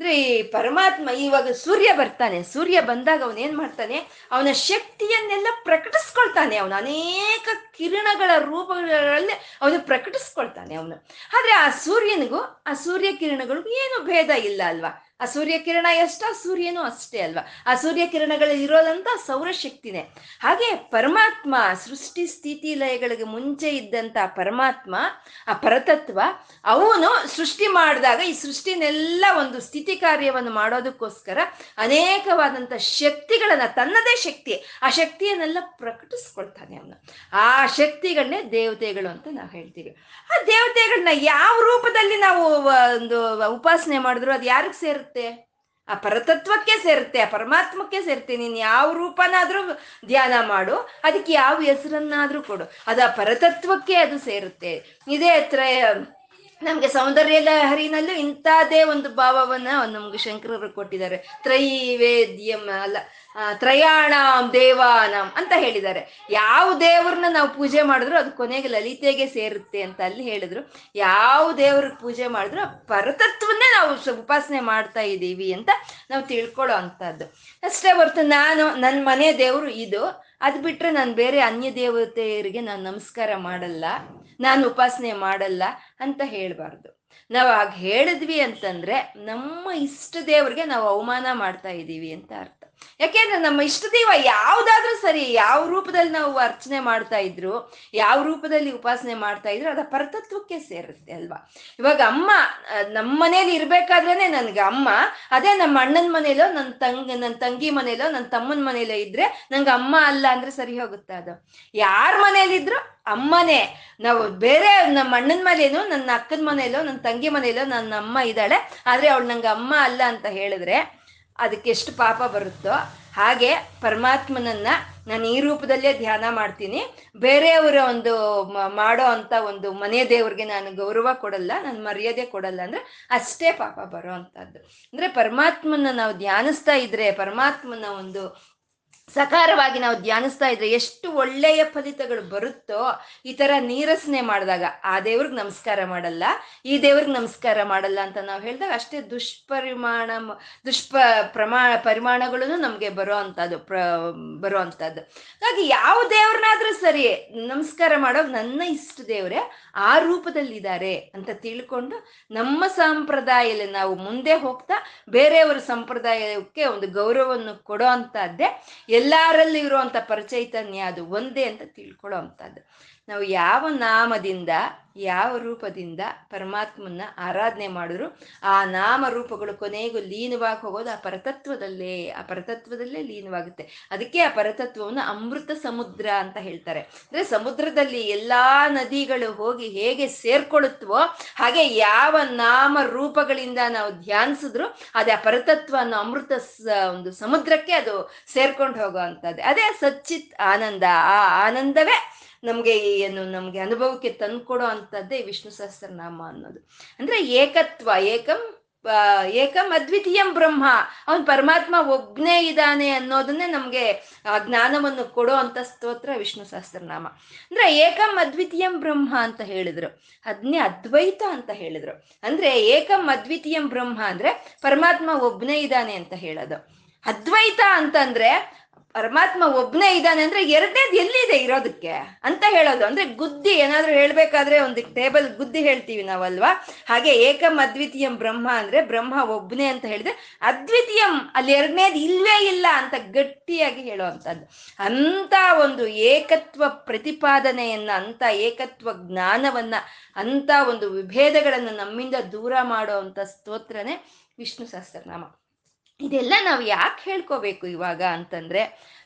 ಅಂದ್ರೆ ಈ ಪರಮಾತ್ಮ ಇವಾಗ ಸೂರ್ಯ ಬರ್ತಾನೆ, ಸೂರ್ಯ ಬಂದಾಗ ಅವನು ಏನ್ ಮಾಡ್ತಾನೆ? ಅವನ ಶಕ್ತಿಯನ್ನೆಲ್ಲ ಪ್ರಕಟಿಸ್ಕೊಳ್ತಾನೆ. ಅವನು ಅನೇಕ ಕಿರಣಗಳ ರೂಪಗಳಲ್ಲಿ ಅವನು ಪ್ರಕಟಿಸ್ಕೊಳ್ತಾನೆ ಅವನು. ಆದ್ರೆ ಆ ಸೂರ್ಯನಿಗೂ, ಆ ಸೂರ್ಯ ಕಿರಣಗಳಿಗೂ ಏನು ಭೇದ ಇಲ್ಲ ಅಲ್ವಾ? ಆ ಸೂರ್ಯ ಕಿರಣ ಎಷ್ಟ ಸೂರ್ಯನೂ ಅಷ್ಟೇ ಅಲ್ವಾ? ಆ ಸೂರ್ಯ ಕಿರಣಗಳಲ್ಲಿ ಇರೋದಂತ ಸೌರಶಕ್ತಿನೇ. ಹಾಗೆ ಪರಮಾತ್ಮ ಸೃಷ್ಟಿ ಸ್ಥಿತಿ ಲಯಗಳಿಗೆ ಮುಂಚೆ ಇದ್ದಂತ ಪರಮಾತ್ಮ, ಆ ಪರತತ್ವ, ಅವನು ಸೃಷ್ಟಿ ಮಾಡಿದಾಗ ಈ ಸೃಷ್ಟಿನೆಲ್ಲ ಒಂದು ಸ್ಥಿತಿ ಕಾರ್ಯವನ್ನು ಮಾಡೋದಕ್ಕೋಸ್ಕರ ಅನೇಕವಾದಂಥ ಶಕ್ತಿಗಳನ್ನ, ತನ್ನದೇ ಶಕ್ತಿ, ಆ ಶಕ್ತಿಯನ್ನೆಲ್ಲ ಪ್ರಕಟಿಸ್ಕೊಳ್ತಾನೆ ಅವನು. ಆ ಶಕ್ತಿಗಳನ್ನೇ ದೇವತೆಗಳು ಅಂತ ನಾವು ಹೇಳ್ತೀವಿ. ಆ ದೇವತೆಗಳನ್ನ ಯಾವ ರೂಪದಲ್ಲಿ ನಾವು ಒಂದು ಉಪಾಸನೆ ಮಾಡಿದ್ರು, ಅದು ಯಾರಿಗೆ ಸೇರುತ್ತೆ? ಆ ಪರತತ್ವಕ್ಕೆ ಸೇರುತ್ತೆ ಆ ಪರಮಾತ್ಮಕ್ಕೆ ಸೇರುತ್ತೆ ನೀನು ಯಾವ ರೂಪನಾದ್ರೂ ಧ್ಯಾನ ಮಾಡು, ಅದಕ್ಕೆ ಯಾವ ಹೆಸರನ್ನಾದ್ರೂ ಕೊಡು. ಅದು ಆ ಪರತತ್ವಕ್ಕೆ ಅದು ಸೇರುತ್ತೆ. ಇದೇ ಹತ್ರ, ನಮ್ಗೆ ಸೌಂದರ್ಯದ ಹರಿನಲ್ಲೂ ಇಂಥದ್ದೇ ಒಂದು ಭಾವವನ್ನ ನಮ್ಗೆ ಶಂಕರರು ಕೊಟ್ಟಿದ್ದಾರೆ. ತ್ರೈವೇದ್ಯಂ ಅಲ್ಲ ತ್ರಯಾಣಾಂ ದೇವಾನಾಂ ಅಂತ ಹೇಳಿದ್ದಾರೆ. ಯಾವ ದೇವ್ರನ್ನ ನಾವು ಪೂಜೆ ಮಾಡಿದ್ರು ಅದು ಕೊನೆಗೆ ಲಲಿತೆಗೆ ಸೇರುತ್ತೆ ಅಂತ ಅಲ್ಲಿ ಹೇಳಿದ್ರು. ಯಾವ ದೇವ್ರಿಗೆ ಪೂಜೆ ಮಾಡಿದ್ರು ಪರತತ್ವನ್ನೇ ನಾವು ಉಪಾಸನೆ ಮಾಡ್ತಾ ಇದ್ದೀವಿ ಅಂತ ನಾವು ತಿಳ್ಕೊಳ್ಳೋ ಅಂಥದ್ದು. ಅಷ್ಟೇ ಹೊರತು ನಾನು ನನ್ನ ಮನೆ ದೇವರು ಇದು. ಅದು ಬಿಟ್ರೆ ನಾನು ಬೇರೆ ಅನ್ಯ ದೇವತೆಯರಿಗೆ ನಾನು ನಮಸ್ಕಾರ ಮಾಡಲ್ಲ, ನಾನು ಉಪಾಸನೆ ಮಾಡಲ್ಲ ಅಂತ ಹೇಳಬಾರ್ದು. ನಾವು ಹಾಗೆ ಹೇಳಿದ್ವಿ ಅಂತಂದ್ರೆ ನಮ್ಮ ಇಷ್ಟ ದೇವ್ರಿಗೆ ನಾವು ಅವಮಾನ ಮಾಡ್ತಾ ಇದ್ದೀವಿ ಅಂತ ಅರ್ಥ. ಯಾಕೆಂದ್ರೆ ನಮ್ಮ ಇಷ್ಟ ದೈವ ಯಾವ್ದಾದ್ರೂ ಸರಿ ಯಾವ ರೂಪದಲ್ಲಿ ನಾವು ಅರ್ಚನೆ ಮಾಡ್ತಾ ಇದ್ರು, ಯಾವ ರೂಪದಲ್ಲಿ ಉಪಾಸನೆ ಮಾಡ್ತಾ ಇದ್ರು, ಅದ ಪರತತ್ವಕ್ಕೆ ಸೇರುತ್ತೆ ಅಲ್ವಾ? ಇವಾಗ ಅಮ್ಮ ನಮ್ಮ ಮನೇಲಿ ಇರ್ಬೇಕಾದ್ರೇನೆ ನನ್ಗೆ ಅಮ್ಮ, ಅದೇ ನಮ್ಮ ಅಣ್ಣನ ಮನೇಲೋ ನನ್ನ ತಂಗ ನನ್ನ ತಂಗಿ ಮನೇಲೋ ನನ್ನ ತಮ್ಮನ ಮನೇಲೋ ಇದ್ರೆ ನಂಗೆ ಅಮ್ಮ ಅಲ್ಲ ಅಂದ್ರೆ ಸರಿ ಹೋಗುತ್ತೆ ಅದು. ಯಾರ ಮನೇಲಿದ್ರು ಅಮ್ಮನೇ. ನಾವು ಬೇರೆ ನಮ್ಮ ಅಣ್ಣನ ಮನೇನು ನನ್ನ ಅಕ್ಕನ ಮನೇಲೋ ನನ್ನ ತಂಗಿ ಮನೇಲೋ ನನ್ನ ಅಮ್ಮ ಇದ್ದಾಳೆ, ಆದ್ರೆ ಅವಳು ನಂಗೆ ಅಮ್ಮ ಅಲ್ಲ ಅಂತ ಹೇಳಿದ್ರೆ ಅದಕ್ಕೆ ಎಷ್ಟು ಪಾಪ ಬರುತ್ತೋ ಹಾಗೆ ಪರಮಾತ್ಮನನ್ನ ನಾನು ಈ ರೂಪದಲ್ಲೇ ಧ್ಯಾನ ಮಾಡ್ತೀನಿ. ಬೇರೆಯವರ ಒಂದು ಮಾಡೋ ಅಂತ ಒಂದು ಮನೆ ದೇವ್ರಿಗೆ ನಾನು ಗೌರವ ಕೊಡಲ್ಲ, ನಾನು ಮರ್ಯಾದೆ ಕೊಡಲ್ಲ ಅಂದ್ರೆ ಅಷ್ಟೇ ಪಾಪ ಬರೋ ಅಂತದ್ದು. ಅಂದ್ರೆ ಪರಮಾತ್ಮನ ನಾವು ಧ್ಯಾನಿಸ್ತಾ ಇದ್ರೆ ಪರಮಾತ್ಮನ ಒಂದು ಸಕಾರವಾಗಿ ನಾವು ಧ್ಯಾನಿಸ್ತಾ ಇದ್ರೆ ಎಷ್ಟು ಒಳ್ಳೆಯ ಫಲಿತಗಳು ಬರುತ್ತೋ ಈ ತರ ನೀರಸನೆ ಮಾಡಿದಾಗ ಆ ದೇವ್ರಿಗೆ ನಮಸ್ಕಾರ ಮಾಡಲ್ಲ, ಈ ದೇವ್ರಿಗೆ ನಮಸ್ಕಾರ ಮಾಡಲ್ಲ ಅಂತ ನಾವು ಹೇಳಿದಾಗ ಅಷ್ಟೇ ದುಷ್ಪರಿಮಾಣ, ದುಷ್ಪ ಪ್ರಮಾಣ ಪರಿಮಾಣಗಳು ನಮಗೆ ಬರೋ ಅಂಥದ್ದು, ಪ್ರ, ಬರೋ ಅಂಥದ್ದು. ಹಾಗಾಗಿ ಯಾವ ದೇವ್ರನ್ನಾದ್ರೂ ಸರಿ ನಮಸ್ಕಾರ ಮಾಡೋ ನನ್ನ ಇಷ್ಟ ದೇವ್ರೆ ಆ ರೂಪದಲ್ಲಿದ್ದಾರೆ ಅಂತ ತಿಳ್ಕೊಂಡು ನಮ್ಮ ಸಂಪ್ರದಾಯದಲ್ಲಿ ನಾವು ಮುಂದೆ ಹೋಗ್ತಾ ಬೇರೆಯವರ ಸಂಪ್ರದಾಯಕ್ಕೆ ಒಂದು ಗೌರವವನ್ನು ಕೊಡೋ ಎಲ್ಲರಲ್ಲೂ ಇರುವಂತ ಪರಿಚೈತನ್ಯ ಅದು ಒಂದೇ ಅಂತ ತಿಳ್ಕೊಳ್ಳೋ ನಾವು ಯಾವ ನಾಮದಿಂದ, ಯಾವ ರೂಪದಿಂದ ಪರಮಾತ್ಮನ ಆರಾಧನೆ ಮಾಡಿದ್ರು, ಆ ನಾಮ ರೂಪಗಳು ಕೊನೆಗೂ ಲೀನವಾಗಿ ಹೋಗೋದು ಆ ಪರತತ್ವದಲ್ಲೇ ಆ ಪರತತ್ವದಲ್ಲೇ ಲೀನವಾಗುತ್ತೆ. ಅದಕ್ಕೆ ಆ ಪರತತ್ವವನ್ನು ಅಮೃತ ಸಮುದ್ರ ಅಂತ ಹೇಳ್ತಾರೆ. ಅಂದ್ರೆ ಸಮುದ್ರದಲ್ಲಿ ಎಲ್ಲಾ ನದಿಗಳು ಹೋಗಿ ಹೇಗೆ ಸೇರ್ಕೊಳ್ಳುತ್ತವೋ, ಹಾಗೆ ಯಾವ ನಾಮ ರೂಪಗಳಿಂದ ನಾವು ಧ್ಯಾನಿಸಿದ್ರು ಅದೇ ಆ ಪರತತ್ವ ಅನ್ನೋ ಅಮೃತ ಒಂದು ಸಮುದ್ರಕ್ಕೆ ಅದು ಸೇರ್ಕೊಂಡು ಹೋಗೋ ಅಂಥದ್ದು. ಅದೇ ಸಚ್ಚಿತ್ ಆನಂದ. ಆ ಆನಂದವೇ ನಮಗೆ ಏನು ನಮಗೆ ಅನುಭವಕ್ಕೆ ತಂದ್ಕೊಡೋ ಅಂತದ್ದೇ ವಿಷ್ಣು ಸಹಸ್ರನಾಮ ಅನ್ನೋದು. ಅಂದ್ರೆ ಏಕತ್ವ, ಏಕಂ ಏಕಂ ಅದ್ವಿತೀಯಂ ಬ್ರಹ್ಮ. ಅವನ್ ಪರಮಾತ್ಮ ಒಬ್ನೇ ಇದ್ದಾನೆ ಅನ್ನೋದನ್ನೇ ನಮ್ಗೆ, ಆ, ಜ್ಞಾನವನ್ನು ಕೊಡೋ ಅಂತ ಸ್ತೋತ್ರ ವಿಷ್ಣು ಸಹಸ್ರನಾಮ. ಅಂದ್ರೆ ಏಕಂ ಅದ್ವಿತೀಯಂ ಬ್ರಹ್ಮ ಅಂತ ಹೇಳಿದ್ರು. ಅದ್ನೇ ಅದ್ವೈತ ಅಂತ ಹೇಳಿದ್ರು. ಅಂದ್ರೆ ಏಕಂ ಅದ್ವಿತೀಯಂ ಬ್ರಹ್ಮ ಅಂದ್ರೆ ಪರಮಾತ್ಮ ಒಬ್ನೇ ಇದ್ದಾನೆ ಅಂತ ಹೇಳೋದು. ಅದ್ವೈತ ಅಂತಂದ್ರೆ ಪರಮಾತ್ಮ ಒಬ್ನೇ ಇದ್ದಾನೆ ಅಂದ್ರೆ ಎರಡನೇದು ಎಲ್ಲಿದೆ ಇರೋದಕ್ಕೆ ಅಂತ ಹೇಳೋದು. ಅಂದ್ರೆ ಗುದ್ದಿ ಏನಾದ್ರೂ ಹೇಳ್ಬೇಕಾದ್ರೆ ಒಂದು ಟೇಬಲ್ ಗುದ್ದಿ ಹೇಳ್ತೀವಿ ನಾವಲ್ವಾ? ಹಾಗೆ ಏಕಂ ಅದ್ವಿತೀಯಂ ಬ್ರಹ್ಮ ಅಂದ್ರೆ ಬ್ರಹ್ಮ ಒಬ್ನೇ ಅಂತ ಹೇಳಿದ್ರೆ ಅದ್ವಿತೀಯಂ ಅಲ್ಲಿ ಎರಡನೇದು ಇಲ್ವೇ ಇಲ್ಲ ಅಂತ ಗಟ್ಟಿಯಾಗಿ ಹೇಳುವಂಥದ್ದು. ಅಂತ ಒಂದು ಏಕತ್ವ ಪ್ರತಿಪಾದನೆಯನ್ನ ಅಂತ ಏಕತ್ವ ಜ್ಞಾನವನ್ನ ಅಂತ ಒಂದು ವಿಭೇದಗಳನ್ನು ನಮ್ಮಿಂದ ದೂರ ಮಾಡುವಂತ ಸ್ತೋತ್ರನೇ ವಿಷ್ಣು ಸಹಸ್ರನಾಮ. ಇದೆಲ್ಲ ನಾವು ಯಾಕೆ ಹೇಳ್ಕೋಬೇಕು ಇವಾಗ ಅಂತಂದ್ರೆ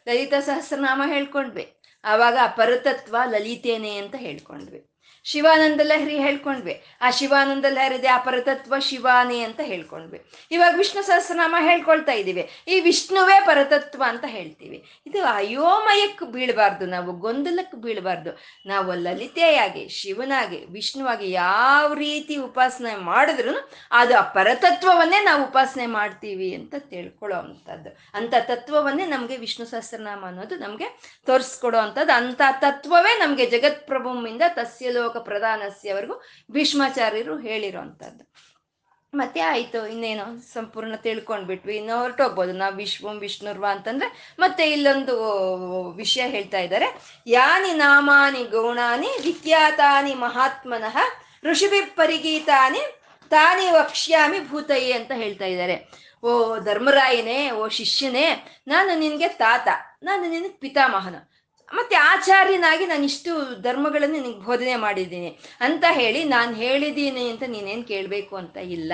ಲಲಿತ ಸಹಸ್ರನಾಮ ಹೇಳ್ಕೊಂಡ್ವಿ. ಆವಾಗ ಪರತತ್ವ ಲಲಿತೇನೆ ಅಂತ ಹೇಳ್ಕೊಂಡ್ವಿ. ಶಿವಾನಂದ ಲಹರಿ ಹೇಳ್ಕೊಂಡ್ವಿ. ಆ ಶಿವಾನಂದ ಲಹರಿದೆ ಪರತತ್ವ ಶಿವಾನಿ ಅಂತ ಹೇಳ್ಕೊಂಡ್ವಿ. ಇವಾಗ ವಿಷ್ಣು ಸಹಸ್ರನಾಮ ಹೇಳ್ಕೊಳ್ತಾ ಇದ್ದೀವಿ. ಈ ವಿಷ್ಣುವೇ ಪರತತ್ವ ಅಂತ ಹೇಳ್ತೀವಿ. ಇದು ಅಯೋಮಯಕ್ಕೆ ಬೀಳಬಾರ್ದು, ನಾವು ಗೊಂದಲಕ್ಕೆ ಬೀಳಬಾರ್ದು. ನಾವು ಲಲಿತೆಯಾಗಿ, ಶಿವನಾಗಿ, ವಿಷ್ಣುವಾಗಿ ಯಾವ ರೀತಿ ಉಪಾಸನೆ ಮಾಡಿದ್ರು ಅದು ಆ ಪರತತ್ವವನ್ನೇ ನಾವು ಉಪಾಸನೆ ಮಾಡ್ತೀವಿ ಅಂತ ತಿಳ್ಕೊಳ್ಳೋ ಅಂಥದ್ದು. ಅಂತ ತತ್ವವನ್ನೇ ನಮಗೆ ವಿಷ್ಣು ಸಹಸ್ರನಾಮ ಅನ್ನೋದು ನಮಗೆ ತೋರಿಸ್ಕೊಡೋ ಅಂಥದ್ದು. ಅಂಥ ತತ್ವವೇ ನಮಗೆ ಜಗತ್ಪ್ರಭುವಿಂದ ತಸ್ಯ ಪ್ರಧಾನಸ್ಯವರೆಗೂ ಭೀಷ್ಮಾಚಾರ್ಯರು ಹೇಳಿರೋ ಅಂಥದ್ದು ಮತ್ತೆ ಆಯ್ತು, ಇನ್ನೇನು ಸಂಪೂರ್ಣ ತಿಳ್ಕೊಂಡ್ಬಿಟ್ವಿ. ಇನ್ನು ಹೊರಟೋಗ್ಬೋದು ನಾವು ವಿಶ್ವಂ, ವಿಷ್ಣುರ್ವ ಅಂತಂದ್ರೆ ಮತ್ತೆ ಇಲ್ಲೊಂದು ವಿಷಯ ಹೇಳ್ತಾ ಇದ್ದಾರೆ. ಯಾನಿ ನಾಮಾನಿ ಗೌಣಾನಿ ವಿಖ್ಯಾತಾನಿ ಮಹಾತ್ಮನಃ ಋಷಿಭಿ ಪರಿಗೀತಾನಿ ತಾನಿ ವಕ್ಷ್ಯಾಮಿ ಭೂತಯೇ ಅಂತ ಹೇಳ್ತಾ ಇದ್ದಾರೆ. ಓ ಧರ್ಮರಾಯನೇ, ಓ ಶಿಷ್ಯನೇ, ನಾನು ನಿನಗೆ ತಾತ, ನಾನು ನಿನಗೆ ಪಿತಾಮಹನ. ಮತ್ತೆ ಆಚಾರ್ಯನಾಗಿ ನಾನು ಇಷ್ಟು ಧರ್ಮಗಳನ್ನು ನಿನಗೆ ಬೋಧನೆ ಮಾಡಿದ್ದೀನಿ ಅಂತ ಹೇಳಿ ನಾನು ಹೇಳಿದ್ದೀನಿ ಅಂತ ನೀನೇನು ಕೇಳಬೇಕು ಅಂತ ಇಲ್ಲ.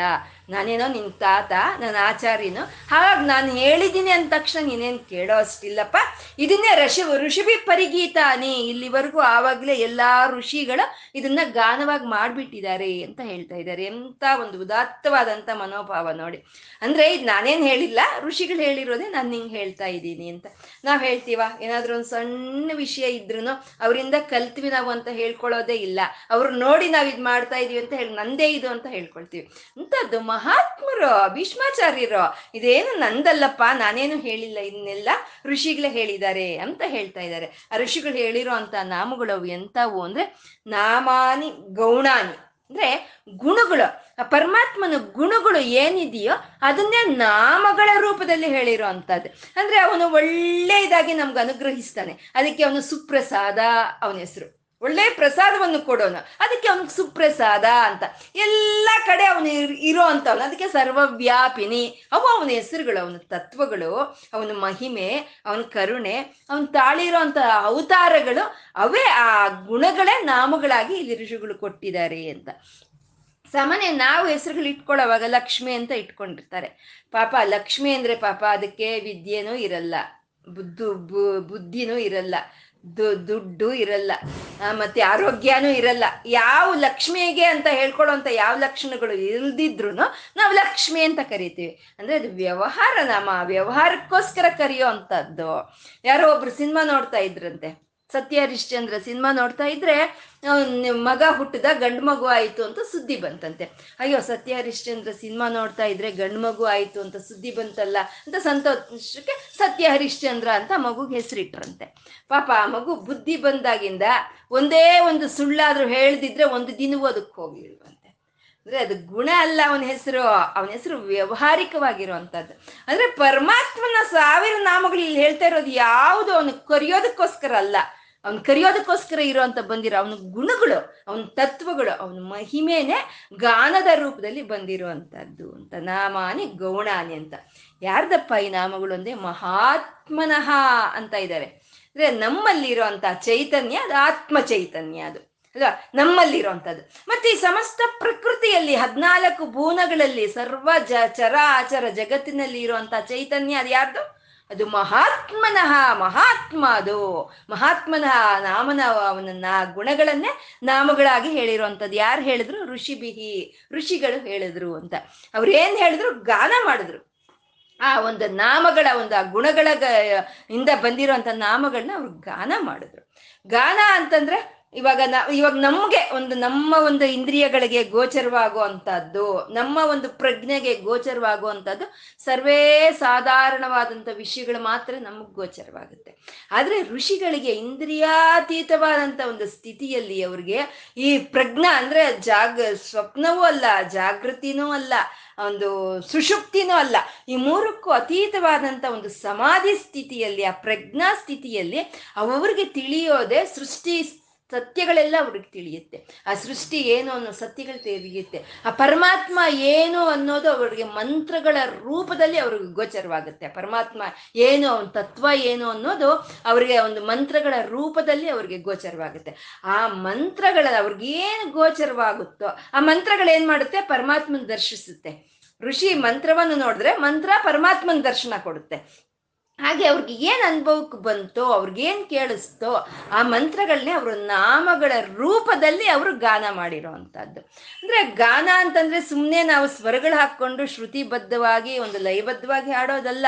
ನಾನೇನೋ ನಿನ್ ತಾತ, ನನ್ನ ಆಚಾರ್ಯನು, ಹಾಗಾಗಿ ನಾನು ಹೇಳಿದ್ದೀನಿ ಅಂದ ತಕ್ಷಣ ನೀನೇನು ಕೇಳೋ ಅಷ್ಟಿಲ್ಲಪ್ಪ. ಇದನ್ನೇ ಋಷಿ ಋಷಿಭಿ ಪರಿಗೀತಾನೇ. ಇಲ್ಲಿವರೆಗೂ ಆವಾಗಲೇ ಎಲ್ಲ ಋಷಿಗಳು ಇದನ್ನ ಗಾನವಾಗಿ ಮಾಡಿಬಿಟ್ಟಿದ್ದಾರೆ ಅಂತ ಹೇಳ್ತಾ ಇದ್ದಾರೆ. ಎಂಥ ಒಂದು ಉದಾತ್ತವಾದಂಥ ಮನೋಭಾವ ನೋಡಿ. ಅಂದ್ರೆ ಇದು ನಾನೇನು ಹೇಳಿಲ್ಲ, ಋಷಿಗಳು ಹೇಳಿರೋದೇ ನಾನು ನಿಂಗೆ ಹೇಳ್ತಾ ಇದ್ದೀನಿ ಅಂತ. ನಾವು ಹೇಳ್ತೀವ? ಏನಾದರೂ ಒಂದು ಸಣ್ಣ ವಿಷಯ ಇದ್ರೂ ಅವರಿಂದ ಕಲ್ತ್ವಿ ನಾವು ಅಂತ ಹೇಳ್ಕೊಳ್ಳೋದೇ ಇಲ್ಲ. ಅವ್ರು ನೋಡಿ ನಾವು ಇದು ಮಾಡ್ತಾ ಇದೀವಿ ಅಂತ ಹೇಳಿ ನಂದೇ ಇದು ಅಂತ ಹೇಳ್ಕೊಳ್ತೀವಿ. ಅಂಥದ್ದು ಮಹಾತ್ಮರು, ಭೀಷ್ಮಾಚಾರ್ಯರು. ಇದೇನು ನಂದಲ್ಲಪ್ಪ, ನಾನೇನು ಹೇಳಿಲ್ಲ ಇದನ್ನೆಲ್ಲ ಋಷಿಗಳೇ ಹೇಳಿದ್ದಾರೆ ಅಂತ ಹೇಳ್ತಾ ಇದ್ದಾರೆ. ಆ ಋಷಿಗಳು ಹೇಳಿರೋ ಅಂತ ನಾಮಗಳು ಅವು ಎಂತವು ಅಂದ್ರೆ ನಾಮಾನಿ ಗೌಣಾನಿ. ಅಂದ್ರೆ ಗುಣಗಳು, ಆ ಪರಮಾತ್ಮನ ಗುಣಗಳು ಏನಿದೆಯೋ ಅದನ್ನೇ ನಾಮಗಳ ರೂಪದಲ್ಲಿ ಹೇಳಿರೋ ಅಂತದ್ದು ಅಂದ್ರೆ ಅವನು ಒಳ್ಳೆಯದಾಗಿ ನಮ್ಗೆ ಅನುಗ್ರಹಿಸ್ತಾನೆ. ಅದಕ್ಕೆ ಅವನು ಸುಪ್ರಸಾದ ಅವನ ಹೆಸರು. ಒಳ್ಳೆ ಪ್ರಸಾದವನ್ನು ಕೊಡೋನು. ಅದಕ್ಕೆ ಅವನಿಗೆ ಸುಪ್ರಸಾದ ಅಂತ. ಎಲ್ಲ ಕಡೆ ಅವನು ಇರೋ ಅಂತವನು. ಅದಕ್ಕೆ ಸರ್ವವ್ಯಾಪಿನಿ. ಅವು ಅವನ ಹೆಸರುಗಳು, ಅವನ ತತ್ವಗಳು, ಅವನ ಮಹಿಮೆ, ಅವನ ಕರುಣೆ, ಅವನು ತಾಳಿರೋ ಅಂತ ಅವತಾರಗಳು, ಅವೇ ಆ ಗುಣಗಳೇ ನಾಮಗಳಾಗಿ ಇಲ್ಲಿ ಋಷಿಗಳು ಕೊಟ್ಟಿದ್ದಾರೆ ಅಂತ. ಸಾಮಾನ್ಯ ನಾವು ಹೆಸರುಗಳು ಇಟ್ಕೊಳ್ಳೋವಾಗ ಲಕ್ಷ್ಮಿ ಅಂತ ಇಟ್ಕೊಂಡಿರ್ತಾರೆ. ಪಾಪ ಲಕ್ಷ್ಮಿ ಅಂದ್ರೆ ಪಾಪ ಅದಕ್ಕೆ ವಿದ್ಯೆನೂ ಇರಲ್ಲ. ಬುದ್ಧು ಬುದ್ಧಿನೂ ಇರಲ್ಲ. ದುಡ್ಡು ಇರಲ್ಲ. ಮತ್ತೆ ಆರೋಗ್ಯನೂ ಇರಲ್ಲ. ಯಾವ ಲಕ್ಷ್ಮಿಗೆ ಅಂತ ಹೇಳ್ಕೊಳ್ಳೋಂಥ ಯಾವ ಲಕ್ಷಣಗಳು ಇಲ್ದಿದ್ರು ನಾವು ಲಕ್ಷ್ಮಿ ಅಂತ ಕರಿತೀವಿ. ಅಂದ್ರೆ ಅದು ವ್ಯವಹಾರ ನಾಮ ವ್ಯವಹಾರಕ್ಕೋಸ್ಕರ ಕರೆಯೋ ಅಂಥದ್ದು ಯಾರೋ ಒಬ್ರು ಸಿನಿಮಾ ನೋಡ್ತಾ ಇದ್ರಂತೆ. ಸತ್ಯ ಹರಿಶ್ಚಂದ್ರ ಸಿನಿಮಾ ನೋಡ್ತಾ ಇದ್ರೆ ಮಗ ಹುಟ್ಟಿದ ಗಂಡು ಮಗು ಆಯಿತು ಅಂತ ಸುದ್ದಿ ಬಂತಂತೆ. ಅಯ್ಯೋ ಸತ್ಯ ಹರಿಶ್ಚಂದ್ರ ಸಿನಿಮಾ ನೋಡ್ತಾ ಇದ್ರೆ ಗಂಡು ಮಗು ಆಯಿತು ಅಂತ ಸುದ್ದಿ ಬಂತಲ್ಲ ಅಂತ ಸಂತೋಷಕ್ಕೆ ಸತ್ಯ ಹರಿಶ್ಚಂದ್ರ ಅಂತ ಮಗುಗೆ ಹೆಸರಿಟ್ರಂತೆ. ಪಾಪ ಆ ಮಗು ಬುದ್ಧಿ ಬಂದಾಗಿಂದ ಒಂದೇ ಒಂದು ಸುಳ್ಳಾದ್ರೂ ಹೇಳ್ದಿದ್ರೆ ಒಂದು ದಿನವೂ ಅದಕ್ಕೆ ಹೋಗಿಲ್ವಂತೆ. ಅಂದ್ರೆ ಅದು ಗುಣ ಅಲ್ಲ ಅವನ ಹೆಸರು ಅವನ ಹೆಸರು ವ್ಯವಹಾರಿಕವಾಗಿರುವಂಥದ್ದು ಅಂದ್ರೆ ಪರಮಾತ್ಮನ ಸಾವಿರ ನಾಮಗಳು ಇಲ್ಲಿ ಹೇಳ್ತಾ ಇರೋದು ಯಾವುದು ಅವನು ಕರೆಯೋದಕ್ಕೋಸ್ಕರ ಅಲ್ಲ. ಅವ್ನು ಕರೆಯೋದಕ್ಕೋಸ್ಕರ ಇರೋಂಥ ಬಂದಿರೋ ಅವನ ಗುಣಗಳು, ಅವನ ತತ್ವಗಳು, ಅವನ ಮಹಿಮೆನೆ ಗಾನದ ರೂಪದಲ್ಲಿ ಬಂದಿರುವಂತದ್ದು ಅಂತ. ನಾಮಾನಿ ಗೌಣಾನಿ ಅಂತ. ಯಾರ್ದಪ್ಪ ಈ ನಾಮಗಳು ಅಂದ್ರೆ? ಮಹಾತ್ಮನಃ ಅಂತ ಇದ್ದಾರೆ ಅಂದ್ರೆ ನಮ್ಮಲ್ಲಿರುವಂತ ಚೈತನ್ಯ ಅದು ಆತ್ಮ ಚೈತನ್ಯ ಅದು. ಅಲ್ವಾ? ನಮ್ಮಲ್ಲಿರುವಂಥದ್ದು ಮತ್ತೆ ಈ ಸಮಸ್ತ ಪ್ರಕೃತಿಯಲ್ಲಿ ಹದಿನಾಲ್ಕು ಭೂನಗಳಲ್ಲಿ ಸರ್ವ ಜ ಚರ ಆಚರ ಜಗತ್ತಿನಲ್ಲಿ ಇರುವಂತಹ ಚೈತನ್ಯ ಅದು ಯಾರ್ದು? ಅದು ಮಹಾತ್ಮನಃ, ಮಹಾತ್ಮ ಅದು. ಮಹಾತ್ಮನಃ ನಾಮನ ಅವನನ್ನ ಗುಣಗಳನ್ನೇ ನಾಮಗಳಾಗಿ ಹೇಳಿರುವಂಥದ್ದು. ಯಾರು ಹೇಳಿದ್ರು? ಋಷಿ ಬಿಹಿ ಋಷಿಗಳು ಹೇಳಿದ್ರು ಅಂತ. ಅವ್ರು ಏನು ಹೇಳಿದ್ರು? ಗಾನ ಮಾಡಿದ್ರು. ಆ ಒಂದು ನಾಮಗಳ, ಒಂದು ಆ ಗುಣಗಳ ಇಂದ ಬಂದಿರುವಂತ ನಾಮಗಳನ್ನ ಅವ್ರು ಗಾನ ಮಾಡಿದ್ರು. ಗಾನ ಅಂತಂದ್ರೆ ಇವಾಗ ನ, ಇವಾಗ ನಮ್ಗೆ ಒಂದು, ನಮ್ಮ ಒಂದು ಇಂದ್ರಿಯಗಳಿಗೆ ಗೋಚರವಾಗುವಂತಹದ್ದು ನಮ್ಮ ಒಂದು ಪ್ರಜ್ಞೆಗೆ ಗೋಚರವಾಗುವಂಥದ್ದು ಸರ್ವೇ ಸಾಧಾರಣವಾದಂಥ ವಿಷಯಗಳು ಮಾತ್ರ ನಮಗೆ ಗೋಚರವಾಗುತ್ತೆ. ಆದ್ರೆ ಋಷಿಗಳಿಗೆ ಇಂದ್ರಿಯಾತೀತವಾದಂಥ ಒಂದು ಸ್ಥಿತಿಯಲ್ಲಿ ಅವ್ರಿಗೆ ಈ ಪ್ರಜ್ಞಾ ಅಂದ್ರೆ ಜಾಗ, ಸ್ವಪ್ನವೂ ಅಲ್ಲ, ಜಾಗೃತಿನೂ ಅಲ್ಲ, ಒಂದು ಸುಷುಪ್ತಿನೂ ಅಲ್ಲ, ಈ ಮೂರಕ್ಕೂ ಅತೀತವಾದಂಥ ಒಂದು ಸಮಾಧಿ ಸ್ಥಿತಿಯಲ್ಲಿ, ಆ ಪ್ರಜ್ಞಾ ಸ್ಥಿತಿಯಲ್ಲಿ ಅವರಿಗೆ ತಿಳಿಯೋದೆ ಸೃಷ್ಟಿ ಸತ್ಯಗಳೆಲ್ಲ ಅವ್ರಿಗೆ ತಿಳಿಯುತ್ತೆ. ಆ ಸೃಷ್ಟಿ ಏನು ಅನ್ನೋ ಸತ್ಯಗಳು ತಿಳಿಯುತ್ತೆ. ಆ ಪರಮಾತ್ಮ ಏನು ಅನ್ನೋದು ಅವ್ರಿಗೆ ಮಂತ್ರಗಳ ರೂಪದಲ್ಲಿ ಅವ್ರಿಗೆ ಗೋಚರವಾಗುತ್ತೆ. ಪರಮಾತ್ಮ ಏನು, ಅವನ ತತ್ವ ಏನು ಅನ್ನೋದು ಅವರಿಗೆ ಒಂದು ಮಂತ್ರಗಳ ರೂಪದಲ್ಲಿ ಅವ್ರಿಗೆ ಗೋಚರವಾಗುತ್ತೆ. ಆ ಮಂತ್ರಗಳ ಅವ್ರಿಗೇನು ಗೋಚರವಾಗುತ್ತೋ, ಆ ಮಂತ್ರಗಳು ಏನ್ ಮಾಡುತ್ತೆ? ಪರಮಾತ್ಮನ ದರ್ಶಿಸುತ್ತೆ. ಋಷಿ ಮಂತ್ರವನ್ನು ನೋಡಿದ್ರೆ ಮಂತ್ರ ಪರಮಾತ್ಮನ ದರ್ಶನ ಕೊಡುತ್ತೆ. ಹಾಗೆ ಅವ್ರಿಗೆ ಏನ್ ಅನುಭವಕ್ಕೆ ಬಂತೋ ಅವ್ರಿಗೇನ್ ಕೇಳಿಸ್ತೋ, ಆ ಮಂತ್ರಗಳನ್ನೇ ಅವರು ನಾಮಗಳ ರೂಪದಲ್ಲಿ ಅವರು ಗಾನ ಮಾಡಿರೋ ಅಂಥದ್ದು ಅಂದ್ರೆ ಗಾನ ಅಂತಂದ್ರೆ ಸುಮ್ಮನೆ ನಾವು ಸ್ವರಗಳು ಹಾಕೊಂಡು ಶ್ರುತಿಬದ್ಧವಾಗಿ, ಒಂದು ಲಯಬದ್ಧವಾಗಿ ಹಾಡೋದಲ್ಲ.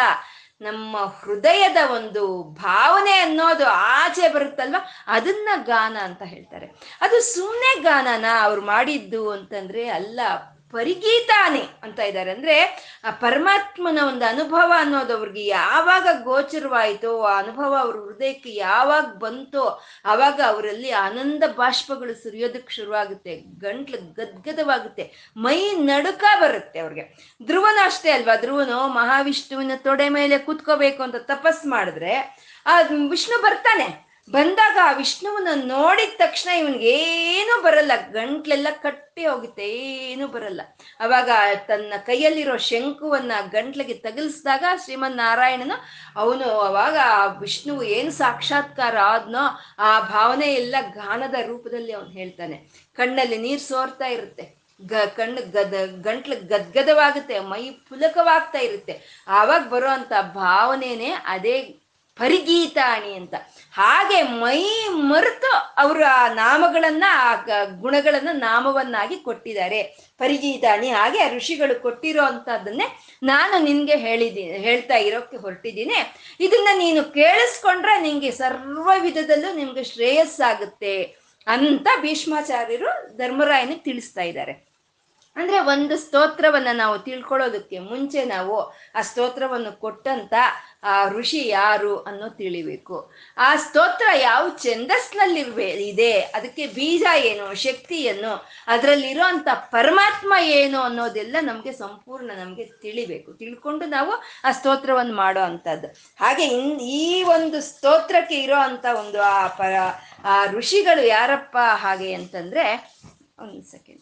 ನಮ್ಮ ಹೃದಯದ ಒಂದು ಭಾವನೆ ಅನ್ನೋದು ಆಚೆ ಬರುತ್ತಲ್ವ? ಅದನ್ನ ಗಾನ ಅಂತ ಹೇಳ್ತಾರೆ. ಅದು ಸುಮ್ಮನೆ ಗಾನನ? ಅವ್ರು ಮಾಡಿದ್ದು ಅಂತಂದ್ರೆ ಅಲ್ಲ ಪರಿಗೀತಾನೆ ಅಂತ ಇದ್ದಾರೆ. ಅಂದ್ರೆ ಆ ಪರಮಾತ್ಮನ ಒಂದು ಅನುಭವ ಅನ್ನೋದು ಅವ್ರಿಗೆ ಯಾವಾಗ ಗೋಚರವಾಯಿತೋ, ಆ ಅನುಭವ ಅವ್ರ ಹೃದಯಕ್ಕೆ ಯಾವಾಗ ಬಂತೋ, ಅವಾಗ ಅವರಲ್ಲಿ ಆನಂದ ಬಾಷ್ಪಗಳು ಸುರಿಯೋದಕ್ಕೆ ಶುರುವಾಗುತ್ತೆ. ಗಂಟ್ಲು ಗದ್ಗದವಾಗುತ್ತೆ. ಮೈ ನಡುಕ ಬರುತ್ತೆ ಅವ್ರಿಗೆ. ಧ್ರುವನ ಅಷ್ಟೇ ಅಲ್ವಾ? ಧ್ರುವನು ಮಹಾವಿಷ್ಣುವಿನ ತೊಡೆ ಮೇಲೆ ಕೂತ್ಕೋಬೇಕು ಅಂತ ತಪಸ್ ಮಾಡಿದ್ರೆ, ಆ ವಿಷ್ಣು ಬರ್ತಾನೆ. ಬಂದಾಗ ಆ ವಿಷ್ಣುವನ್ನ ನೋಡಿದ ತಕ್ಷಣ ಇವನ್ಗೇನು ಬರಲ್ಲ. ಗಂಟ್ಲೆಲ್ಲ ಕಟ್ಟಿ ಹೋಗುತ್ತೆ, ಏನು ಬರಲ್ಲ. ಅವಾಗ ತನ್ನ ಕೈಯಲ್ಲಿರೋ ಶಂಕುವನ್ನ ಗಂಟ್ಲಿಗೆ ತಗಲ್ಸಿದಾಗ ಶ್ರೀಮನ್ ನಾರಾಯಣನು ಅವನು ಅವಾಗ ಆ ವಿಷ್ಣುವು ಏನು ಸಾಕ್ಷಾತ್ಕಾರ ಆದ್ನೋ ಆ ಭಾವನೆ ಎಲ್ಲ ಗಾನದ ರೂಪದಲ್ಲಿ ಅವನು ಹೇಳ್ತಾನೆ. ಕಣ್ಣಲ್ಲಿ ನೀರು ಸೋರ್ತಾ ಇರುತ್ತೆ. ಗ ಕಣ್ಣು ಗದ, ಗಂಟ್ಲು ಗದ್ಗದವಾಗುತ್ತೆ, ಮೈ ಪುಲಕವಾಗ್ತಾ ಇರುತ್ತೆ. ಆವಾಗ ಬರುವಂತ ಭಾವನೆನೇ ಅದೇ ಪರಿಗೀತಾಣಿ ಅಂತ. ಹಾಗೆ ಮೈ ಮರೆತು ಅವರು ಆ ನಾಮಗಳನ್ನ, ಆ ಗುಣಗಳನ್ನ ನಾಮವನ್ನಾಗಿ ಕೊಟ್ಟಿದ್ದಾರೆ. ಪರಿಗೀತಾಣಿ ಹಾಗೆ ಆ ಋಷಿಗಳು ಕೊಟ್ಟಿರೋ ಅಂತದನ್ನೇ ನಾನು ನಿನ್ಗೆ ಹೇಳಿದ್ದೀನಿ ಹೇಳ್ತಾ ಇರೋಕ್ಕೆ ಹೊರಟಿದ್ದೀನಿ. ಇದನ್ನ ನೀನು ಕೇಳಿಸ್ಕೊಂಡ್ರೆ ನಿಂಗೆ ಸರ್ವ ವಿಧದಲ್ಲೂ ನಿಮ್ಗೆ ಶ್ರೇಯಸ್ಸಾಗುತ್ತೆ ಅಂತ ಭೀಷ್ಮಾಚಾರ್ಯರು ಧರ್ಮರಾಯನಿಗೆ ತಿಳಿಸ್ತಾ ಇದ್ದಾರೆ. ಅಂದ್ರೆ ಒಂದು ಸ್ತೋತ್ರವನ್ನ ನಾವು ತಿಳ್ಕೊಳ್ಳೋದಕ್ಕೆ ಮುಂಚೆ ನಾವು ಆ ಸ್ತೋತ್ರವನ್ನು ಕೊಟ್ಟಂತ ಆ ಋಷಿ ಯಾರು ಅನ್ನೋ ತಿಳಿಬೇಕು. ಆ ಸ್ತೋತ್ರ ಯಾವ ಛಂದಸ್ನಲ್ಲಿರ್ಬೇ ಇದೆ, ಅದಕ್ಕೆ ಬೀಜ ಏನು, ಶಕ್ತಿ ಏನು ಅದರಲ್ಲಿರೋ ಪರಮಾತ್ಮ ಏನು ಅನ್ನೋದೆಲ್ಲ ನಮಗೆ ಸಂಪೂರ್ಣ ನಮಗೆ ತಿಳಿಬೇಕು. ತಿಳ್ಕೊಂಡು ನಾವು ಆ ಸ್ತೋತ್ರವನ್ನು ಮಾಡೋ ಅಂಥದ್ದು ಹಾಗೆ ಇನ್ ಈ ಒಂದು ಸ್ತೋತ್ರಕ್ಕೆ ಇರೋ ಅಂತ ಒಂದು ಆ ಪ ಆ ಋಷಿಗಳು ಯಾರಪ್ಪ ಹಾಗೆ ಅಂತಂದ್ರೆ, ಒಂದು ಸೆಕೆಂಡ್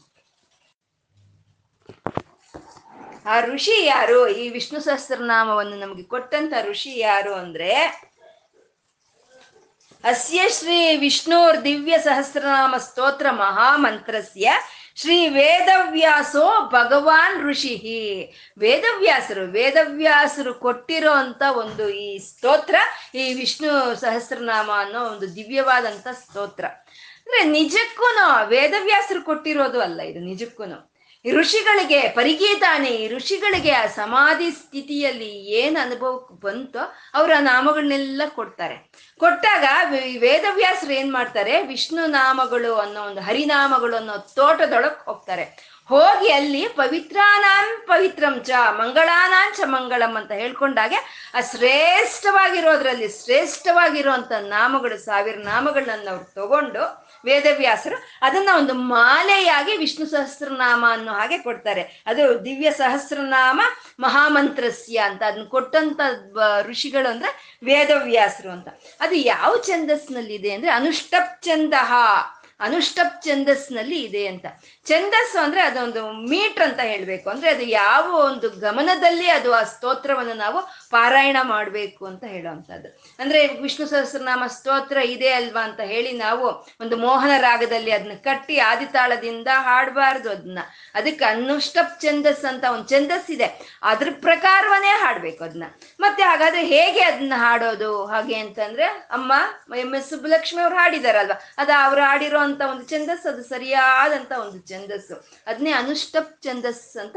ಆ ಋಷಿ ಯಾರು? ಈ ವಿಷ್ಣು ಸಹಸ್ರನಾಮವನ್ನು ನಮಗೆ ಕೊಟ್ಟಂತ ಋಷಿ ಯಾರು ಅಂದ್ರೆ ಅಸ್ಯ ಶ್ರೀ ವಿಷ್ಣುರ್ ದಿವ್ಯ ಸಹಸ್ರನಾಮ ಸ್ತೋತ್ರ ಮಹಾಮಂತ್ರಸ್ಯ ಶ್ರೀ ವೇದವ್ಯಾಸೋ ಭಗವಾನ್ ಋಷಿ ವೇದವ್ಯಾಸರು ವೇದವ್ಯಾಸರು ಕೊಟ್ಟಿರೋ ಅಂತ ಒಂದು ಈ ಸ್ತೋತ್ರ, ಈ ವಿಷ್ಣು ಸಹಸ್ರನಾಮ ಅನ್ನೋ ಒಂದು ದಿವ್ಯವಾದಂತ ಸ್ತೋತ್ರ. ಅಂದ್ರೆ ನಿಜಕ್ಕೂ ವೇದವ್ಯಾಸರು ಕೊಟ್ಟಿರೋದು ಅಲ್ಲ ಇದು ನಿಜಕ್ಕೂ ಋಷಿಗಳಿಗೆ ಪರಿಗೀತಾನೆ ಋಷಿಗಳಿಗೆ ಆ ಸಮಾಧಿ ಸ್ಥಿತಿಯಲ್ಲಿ ಏನು ಅನುಭವಕ್ಕೆ ಬಂತೋ ಅವ್ರ ನಾಮಗಳನ್ನೆಲ್ಲ ಕೊಡ್ತಾರೆ. ಕೊಟ್ಟಾಗ ವೇದವ್ಯಾಸರು ಏನ್ ಮಾಡ್ತಾರೆ, ವಿಷ್ಣು ನಾಮಗಳು ಅನ್ನೋ ಒಂದು ಹರಿನಾಮಗಳು ಅನ್ನೋ ತೋಟದೊಳಗೆ ಹೋಗ್ತಾರೆ. ಹೋಗಿ ಅಲ್ಲಿ ಪವಿತ್ರಾನಾಂ ಪವಿತ್ರಂ ಚ ಮಂಗಳಾನಾಂಚ ಮಂಗಳಂ ಅಂತ ಹೇಳ್ಕೊಂಡಾಗೆ ಆ ಶ್ರೇಷ್ಠವಾಗಿರೋದ್ರಲ್ಲಿ ಶ್ರೇಷ್ಠವಾಗಿರುವಂತ ನಾಮಗಳು, ಸಾವಿರ ನಾಮಗಳನ್ನ ಅವ್ರು ತಗೊಂಡು ವೇದವ್ಯಾಸರು ಅದನ್ನ ಒಂದು ಮಾಲೆಯಾಗಿ ವಿಷ್ಣು ಸಹಸ್ರನಾಮ ಅನ್ನೋ ಹಾಗೆ ಕೊಡ್ತಾರೆ. ಅದು ದಿವ್ಯ ಸಹಸ್ರನಾಮ ಮಹಾಮಂತ್ರಸ್ಯ ಅಂತ. ಅದನ್ನ ಕೊಟ್ಟಂತ ಋಷಿಗಳು ಅಂದ್ರೆ ವೇದವ್ಯಾಸರು ಅಂತ. ಅದು ಯಾವ ಛಂದಸ್ನಲ್ಲಿದೆ ಅಂದ್ರೆ ಅನುಷ್ಟಪ್ ಚಂದಹ ಅನುಷ್ಟಪ್ ಛಂದಸ್ನಲ್ಲಿ ಇದೆ ಅಂತ. ಛಂದಸ್ಸು ಅಂದ್ರೆ ಅದೊಂದು ಮೀಟರ್ ಅಂತ ಹೇಳ್ಬೇಕು. ಅಂದ್ರೆ ಅದು ಯಾವ ಒಂದು ಗಮನದಲ್ಲಿ ಅದು ಆ ಸ್ತೋತ್ರವನ್ನು ನಾವು ಪಾರಾಯಣ ಮಾಡಬೇಕು ಅಂತ ಹೇಳುವಂಥದ್ದು. ಅಂದ್ರೆ ವಿಷ್ಣು ಸಹಸ್ರನಾಮ ಸ್ತೋತ್ರ ಇದೆ ಅಲ್ವಾ ಅಂತ ಹೇಳಿ ನಾವು ಒಂದು ಮೋಹನ ರಾಗದಲ್ಲಿ ಅದನ್ನ ಕಟ್ಟಿ ಆದಿತಾಳದಿಂದ ಹಾಡಬಾರ್ದು ಅದನ್ನ ಅದಕ್ಕೆ ಅನುಷ್ಟಪ್ ಛಂದಸ್ ಅಂತ ಒಂದು ಛಂದಸ್ ಇದೆ. ಅದ್ರ ಪ್ರಕಾರವನ್ನೇ ಹಾಡ್ಬೇಕು ಅದನ್ನ ಮತ್ತೆ ಹಾಗಾದ್ರೆ ಹೇಗೆ ಅದನ್ನ ಹಾಡೋದು? ಹಾಗೆ ಅಂತಂದ್ರೆ ಅಮ್ಮ, ಎಂ ಎಸ್ ಸುಬ್ಬಲಕ್ಷ್ಮಿ ಅವ್ರು ಹಾಡಿದಾರಲ್ವಾ? ಅದ ಅವ್ರು ಹಾಡಿರೋ ಅಂತ ಒಂದು ಛಂದಸ್ ಅದು ಸರಿಯಾದಂತ ಒಂದು ಛಂದಸ್ಸು. ಅದನ್ನೇ ಅನುಷ್ಟಪ್ ಛಂದಸ್ ಅಂತ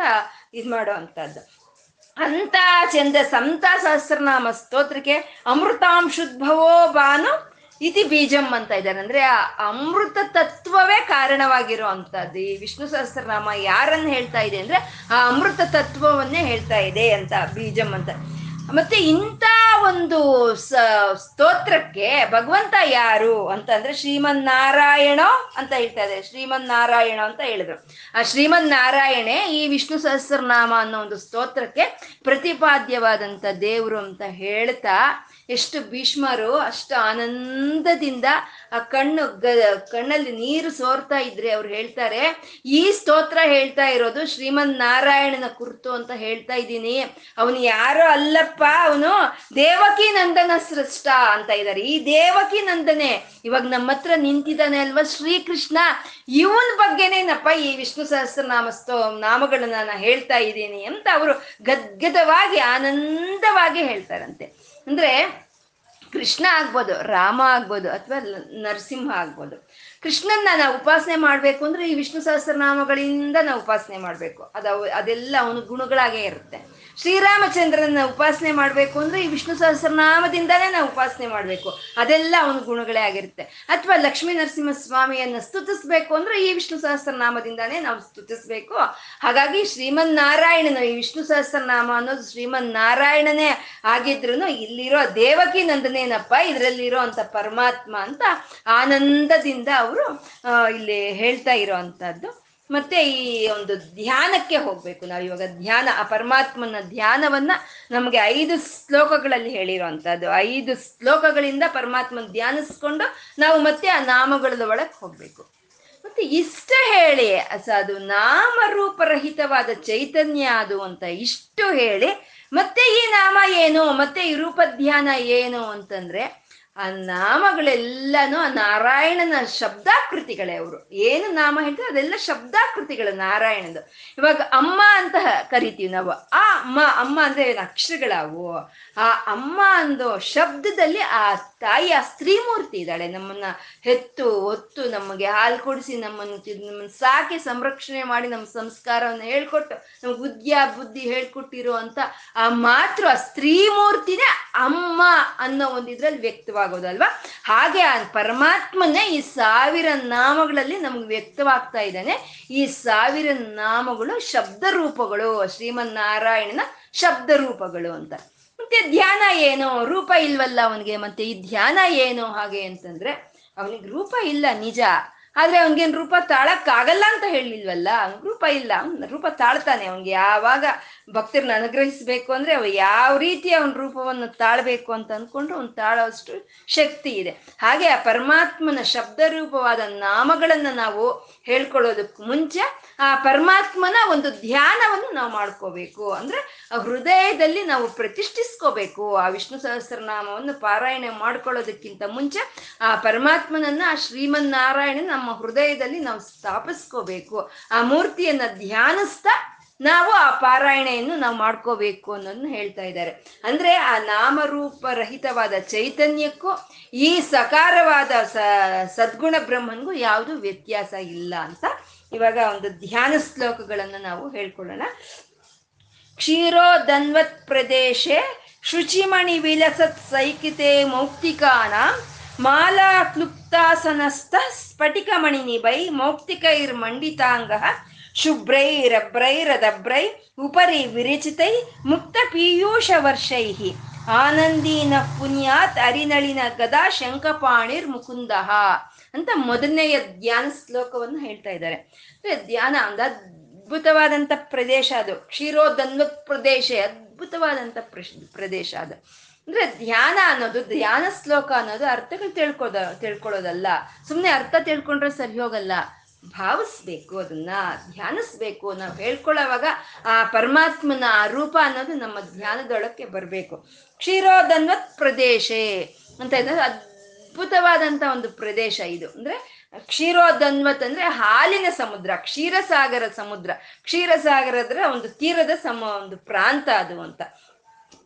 ಇದು ಮಾಡೋ ಅಂತದ್ದು ಅಂತ ಛಂದಸ್ ಅಂತ ಸಹಸ್ರನಾಮ ಸ್ತೋತ್ರಕ್ಕೆ ಅಮೃತಾಂಶುದ್ಭವೋ ಬಾನು ಇತಿ ಬೀಜಂ ಅಂತ ಇದ್ದಾರೆ. ಅಂದ್ರೆ ಆ ಅಮೃತ ತತ್ವವೇ ಕಾರಣವಾಗಿರೋ ಅಂತದ್ದು ಈ ವಿಷ್ಣು ಸಹಸ್ರನಾಮ ಯಾರನ್ನ ಹೇಳ್ತಾ ಇದೆ ಅಂದ್ರೆ ಆ ಅಮೃತ ತತ್ವವನ್ನೇ ಹೇಳ್ತಾ ಇದೆ ಅಂತ ಬೀಜಂ ಅಂತ. ಮತ್ತೆ ಇಂಥ ಒಂದು ಸ್ತೋತ್ರಕ್ಕೆ ಭಗವಂತ ಯಾರು ಅಂತಂದ್ರೆ ಶ್ರೀಮನ್ ನಾರಾಯಣ ಅಂತ ಹೇಳ್ತಾ ಇದೆ ಶ್ರೀಮನ್ ನಾರಾಯಣ ಅಂತ ಹೇಳಿದ್ರು. ಆ ಶ್ರೀಮನ್ ನಾರಾಯಣೆ ಈ ವಿಷ್ಣು ಸಹಸ್ರನಾಮ ಅನ್ನೋ ಒಂದು ಸ್ತೋತ್ರಕ್ಕೆ ಪ್ರತಿಪಾದ್ಯವಾದಂತ ದೇವರು ಅಂತ ಹೇಳ್ತಾ ಎಷ್ಟು ಭೀಷ್ಮರು ಅಷ್ಟು ಆನಂದದಿಂದ ಆ ಕಣ್ಣು ಗ, ಕಣ್ಣಲ್ಲಿ ನೀರು ಸೋರ್ತಾ ಇದ್ರೆ ಅವ್ರು ಹೇಳ್ತಾರೆ, ಈ ಸ್ತೋತ್ರ ಹೇಳ್ತಾ ಇರೋದು ಶ್ರೀಮನ್ ನಾರಾಯಣನ ಕುರ್ತು ಅಂತ ಹೇಳ್ತಾ ಇದ್ದೀನಿ. ಅವನು ಯಾರೋ ಅಲ್ಲಪ್ಪ, ಅವನು ದೇವಕಿ ನಂದನ ಸೃಷ್ಟ ಅಂತ ಇದ್ದಾರೆ. ಈ ದೇವಕಿ ನಂದನೆ ಇವಾಗ ನಮ್ಮ ಹತ್ರ ನಿಂತಿದ್ದಾನೆ ಅಲ್ವಾ ಶ್ರೀಕೃಷ್ಣ? ಇವನ್ ಬಗ್ಗೆನೇನಪ್ಪ ಈ ವಿಷ್ಣು ಸಹಸ್ರನಾಮ ಸ್ತೋ, ನಾಮಗಳನ್ನ ನಾನು ಹೇಳ್ತಾ ಇದ್ದೀನಿ ಅಂತ ಅವರು ಗದ್ಗದವಾಗಿ ಆನಂದವಾಗಿ ಹೇಳ್ತಾರಂತೆ. ಅಂದ್ರೆ ಕೃಷ್ಣ ಆಗ್ಬೋದು, ರಾಮ ಆಗ್ಬೋದು, ಅಥವಾ ನರಸಿಂಹ ಆಗ್ಬೋದು. ಕೃಷ್ಣನ್ನ ನಾವು ಉಪಾಸನೆ ಮಾಡ್ಬೇಕು ಅಂದ್ರೆ ಈ ವಿಷ್ಣು ಸಹಸ್ರನಾಮಗಳಿಂದ ನಾವು ಉಪಾಸನೆ ಮಾಡಬೇಕು. ಅದು ಅದೆಲ್ಲ ಅವನ ಗುಣಗಳಾಗೇ ಇರುತ್ತೆ. ಶ್ರೀರಾಮಚಂದ್ರನ ಉಪಾಸನೆ ಮಾಡಬೇಕು ಅಂದ್ರೆ ಈ ವಿಷ್ಣು ಸಹಸ್ರನಾಮದಿಂದಲೇ ನಾವು ಉಪಾಸನೆ ಮಾಡಬೇಕು. ಅದೆಲ್ಲ ಅವನ ಗುಣಗಳೇ ಆಗಿರುತ್ತೆ. ಅಥವಾ ಲಕ್ಷ್ಮೀ ನರಸಿಂಹ ಸ್ವಾಮಿಯನ್ನು ಸ್ತುತಿಸ್ಬೇಕು ಅಂದ್ರೆ ಈ ವಿಷ್ಣು ಸಹಸ್ರನಾಮದಿಂದಾನೇ ನಾವು ಸ್ತುತಿಸ್ಬೇಕು. ಹಾಗಾಗಿ ಶ್ರೀಮನ್ ನಾರಾಯಣನು ಈ ವಿಷ್ಣು ಸಹಸ್ರನಾಮ ಅನ್ನೋದು ಶ್ರೀಮನ್ ನಾರಾಯಣನೇ ಆಗಿದ್ರು ಇಲ್ಲಿರೋ ದೇವಕಿ ನಂದನೇನಪ್ಪ, ಇದರಲ್ಲಿರೋ ಅಂತ ಪರಮಾತ್ಮ ಅಂತ ಆನಂದದಿಂದ ಅವರು ಇಲ್ಲಿ ಹೇಳ್ತಾ ಇರೋ ಅಂಥದ್ದು ಮತ್ತೆ ಈ ಒಂದು ಧ್ಯಾನಕ್ಕೆ ಹೋಗ್ಬೇಕು. ನಾವು ಇವಾಗ ಧ್ಯಾನ, ಆ ಪರಮಾತ್ಮನ ಧ್ಯಾನವನ್ನ ನಮಗೆ ಐದು ಶ್ಲೋಕಗಳಲ್ಲಿ ಹೇಳಿರುವಂತಹದ್ದು ಐದು ಶ್ಲೋಕಗಳಿಂದ ಪರಮಾತ್ಮನ ಧ್ಯಾನಿಸ್ಕೊಂಡು ನಾವು ಮತ್ತೆ ಆ ನಾಮಗಳ ಒಳಗೆ ಹೋಗ್ಬೇಕು. ಮತ್ತೆ ಇಷ್ಟ ಹೇಳಿ ಅದು ನಾಮರೂಪರಹಿತವಾದ ಚೈತನ್ಯ ಅದು ಅಂತ ಇಷ್ಟು ಹೇಳಿ, ಮತ್ತೆ ಈ ನಾಮ ಏನು, ಮತ್ತೆ ಈ ರೂಪ ಧ್ಯಾನ ಏನು ಅಂತಂದ್ರೆ ಆ ನಾಮಗಳೆಲ್ಲಾನು ಆ ನಾರಾಯಣನ ಶಬ್ದಾಕೃತಿಗಳೇ ಅವರು. ಏನು ನಾಮ ಹೇಳ್ತಾರೆ ಅದೆಲ್ಲ ಶಬ್ದಾಕೃತಿಗಳು ನಾರಾಯಣದು. ಇವಾಗ ಅಮ್ಮ ಅಂತ ಕರಿತೀವಿ ನಾವು. ಆ ಅಮ್ಮ ಅಮ್ಮ ಅಂದ್ರೆ ಏನು ಅಕ್ಷರಗಳವು. ಆ ಅಮ್ಮ ಅಂದೋ ಶಬ್ದದಲ್ಲಿ ಆ ತಾಯಿ, ಆ ಸ್ತ್ರೀಮೂರ್ತಿ ಇದ್ದಾಳೆ. ನಮ್ಮನ್ನ ಹೆತ್ತು, ಹೊತ್ತು ನಮಗೆ ಹಾಲು ಕೊಡಿಸಿ ನಮ್ಮನ್ನು ನಮ್ಮನ್ನ ಸಾಕಿ ಸಂರಕ್ಷಣೆ ಮಾಡಿ ನಮ್ಮ ಸಂಸ್ಕಾರವನ್ನು ಹೇಳ್ಕೊಟ್ಟು, ನಮ್ಗೆ ಬುದ್ಧಿಯ ಬುದ್ಧಿ ಹೇಳ್ಕೊಟ್ಟಿರೋ ಅಂತ ಆ ಮಾತೃ, ಆ ಸ್ತ್ರೀಮೂರ್ತಿನೇ ಅಮ್ಮ ಅನ್ನೋ ಒಂದು ಇದ್ರಲ್ಲಿ ವ್ಯಕ್ತವಾಗೋದಲ್ವಾ? ಹಾಗೆ ಆ ಪರಮಾತ್ಮನೇ ಈ ಸಾವಿರ ನಾಮಗಳಲ್ಲಿ ನಮ್ಗೆ ವ್ಯಕ್ತವಾಗ್ತಾ ಇದ್ದಾನೆ. ಈ ಸಾವಿರ ನಾಮಗಳು ಶಬ್ದ ರೂಪಗಳು ಶ್ರೀಮನ್ನಾರಾಯಣನ ಶಬ್ದ ರೂಪಗಳು ಅಂತ. ಮತ್ತೆ ಧ್ಯಾನ ಏನು, ರೂಪ ಇಲ್ವಲ್ಲ ಅವನಿಗೆ, ಮತ್ತೆ ಈ ಧ್ಯಾನ ಏನು ಹಾಗೆ ಅಂತಂದ್ರೆ, ಅವನಿಗೆ ರೂಪ ಇಲ್ಲ ನಿಜ. ಆದ್ರೆ ಅವನಿಗೇನು ರೂಪ ತಾಳಕ್ಕಾಗಲ್ಲ ಅಂತ ಹೇಳಿಲ್ವಲ್ಲ? ರೂಪ ಇಲ್ಲ. ರೂಪ ತಾಳ್ತಾನೆ ಅವನಿಗೆ. ಯಾವಾಗ ಭಕ್ತರನ್ನ ಅನುಗ್ರಹಿಸ್ಬೇಕು ಅಂದ್ರೆ ಅವ ಯಾವ ರೀತಿ ಅವನ ರೂಪವನ್ನು ತಾಳ್ಬೇಕು ಅಂತ ಅಂದ್ಕೊಂಡು ಅವ್ನು ತಾಳೋಷ್ಟು ಶಕ್ತಿ ಇದೆ. ಹಾಗೆ ಆ ಪರಮಾತ್ಮನ ಶಬ್ದ ರೂಪವಾದ ನಾಮಗಳನ್ನ ನಾವು ಹೇಳ್ಕೊಳ್ಳೋದಕ್ಕೆ ಮುಂಚೆ ಆ ಪರಮಾತ್ಮನ ಒಂದು ಧ್ಯಾನವನ್ನು ನಾವು ಮಾಡ್ಕೋಬೇಕು. ಅಂದ್ರೆ ಆ ಹೃದಯದಲ್ಲಿ ನಾವು ಪ್ರತಿಷ್ಠಿಸ್ಕೋಬೇಕು. ಆ ವಿಷ್ಣು ಸಹಸ್ರನಾಮವನ್ನು ಪಾರಾಯಣ ಮಾಡ್ಕೊಳ್ಳೋದಕ್ಕಿಂತ ಮುಂಚೆ ಆ ಪರಮಾತ್ಮನನ್ನ ಆ ಶ್ರೀಮನ್ನಾರಾಯಣ ನಮ್ಮ ಹೃದಯದಲ್ಲಿ ನಾವು ಸ್ಥಾಪಿಸ್ಕೋಬೇಕು. ಆ ಮೂರ್ತಿಯನ್ನ ಧ್ಯಾನಿಸ್ತಾ ನಾವು ಆ ಪಾರಾಯಣೆಯನ್ನು ನಾವು ಮಾಡ್ಕೋಬೇಕು ಅನ್ನೋದನ್ನ ಹೇಳ್ತಾ ಇದ್ದಾರೆ. ಅಂದ್ರೆ ಆ ನಾಮರೂಪ ರಹಿತವಾದ ಚೈತನ್ಯಕ್ಕೂ ಈ ಸಕಾರವಾದ ಸ, ಸದ್ಗುಣ ಬ್ರಹ್ಮನ್ಗೂ ಯಾವುದು ವ್ಯತ್ಯಾಸ ಇಲ್ಲ ಅಂತ ಇವಾಗ ಒಂದು ಧ್ಯಾನ ಶ್ಲೋಕಗಳನ್ನು ನಾವು ಹೇಳ್ಕೊಳ್ಳೋಣ. ಕ್ಷೀರೋದನ್ವತ್ ಪ್ರದೇಶೆ ಶುಚಿಮಣಿ ವಿಲಸತ್ ಸೈಕಿತೆ ಮೌಕ್ತಿಕಾನ ಮಾಲಾ ಕ್ಲುಪ್ತಾಸನಸ್ಥ ನಿಭೈ ಮೌಕ್ತಿಕೈರ್ ಮಂಡಿತಾಂಗ ಶುಭ್ರೈರಭ್ರೈರದಭ್ರೈ ಉಪರಿ ವಿರಚಿತೈ ಮುಕ್ತ ಪೀಯೂಷ ವರ್ಷೈಹಿ. ಆನಂದೀನ ಪುಣ್ಯಾತ್ ಅರಿನಳಿನ ಗದಾ ಶಂಕಪಾಣಿರ್ ಮುಕುಂದ ಅಂತ ಮೊದಲನೆಯ ಧ್ಯಾನ ಶ್ಲೋಕವನ್ನು ಹೇಳ್ತಾ ಇದ್ದಾರೆ. ಧ್ಯಾನ ಒಂದು ಅದ್ಭುತವಾದಂಥ ಪ್ರದೇಶ ಅದು. ಕ್ಷೀರೋದನ್ವ ಪ್ರದೇಶ ಅದ್ಭುತವಾದಂಥ ಪ್ರದೇಶ ಅದು. ಅಂದ್ರೆ ಧ್ಯಾನ ಅನ್ನೋದು, ಧ್ಯಾನ ಶ್ಲೋಕ ಅನ್ನೋದು ಅರ್ಥಗಳು ತಿಳ್ಕೊದ, ತಿಳ್ಕೊಳ್ಳೋದಲ್ಲ. ಸುಮ್ಮನೆ ಅರ್ಥ ತಿಳ್ಕೊಂಡ್ರೆ ಸರಿ ಹೋಗಲ್ಲ ಭಾವಿಸ್ಬೇಕು, ಅದನ್ನ ಧ್ಯಾನಿಸ್ಬೇಕು ನಾವು ಹೇಳ್ಕೊಳ್ಳೋವಾಗ ಆ ಪರಮಾತ್ಮನ ಆ ರೂಪ ಅನ್ನೋದು ನಮ್ಮ ಧ್ಯಾನದೊಳಕ್ಕೆ ಬರಬೇಕು. ಕ್ಷೀರೋದನ್ವತ್ ಪ್ರದೇಶ ಅಂತ ಹೇಳಿದ್ರೆ ಅದ್ಭುತವಾದಂಥ ಒಂದು ಪ್ರದೇಶ ಇದು. ಅಂದ್ರೆ ಕ್ಷೀರೋದನ್ವತ್ ಅಂದ್ರೆ ಹಾಲಿನ ಸಮುದ್ರ, ಕ್ಷೀರಸಾಗರ ಸಮುದ್ರ. ಕ್ಷೀರಸಾಗರದ್ರ ಒಂದು ತೀರದ ಸಮ, ಒಂದು ಪ್ರಾಂತ ಅದು ಅಂತ.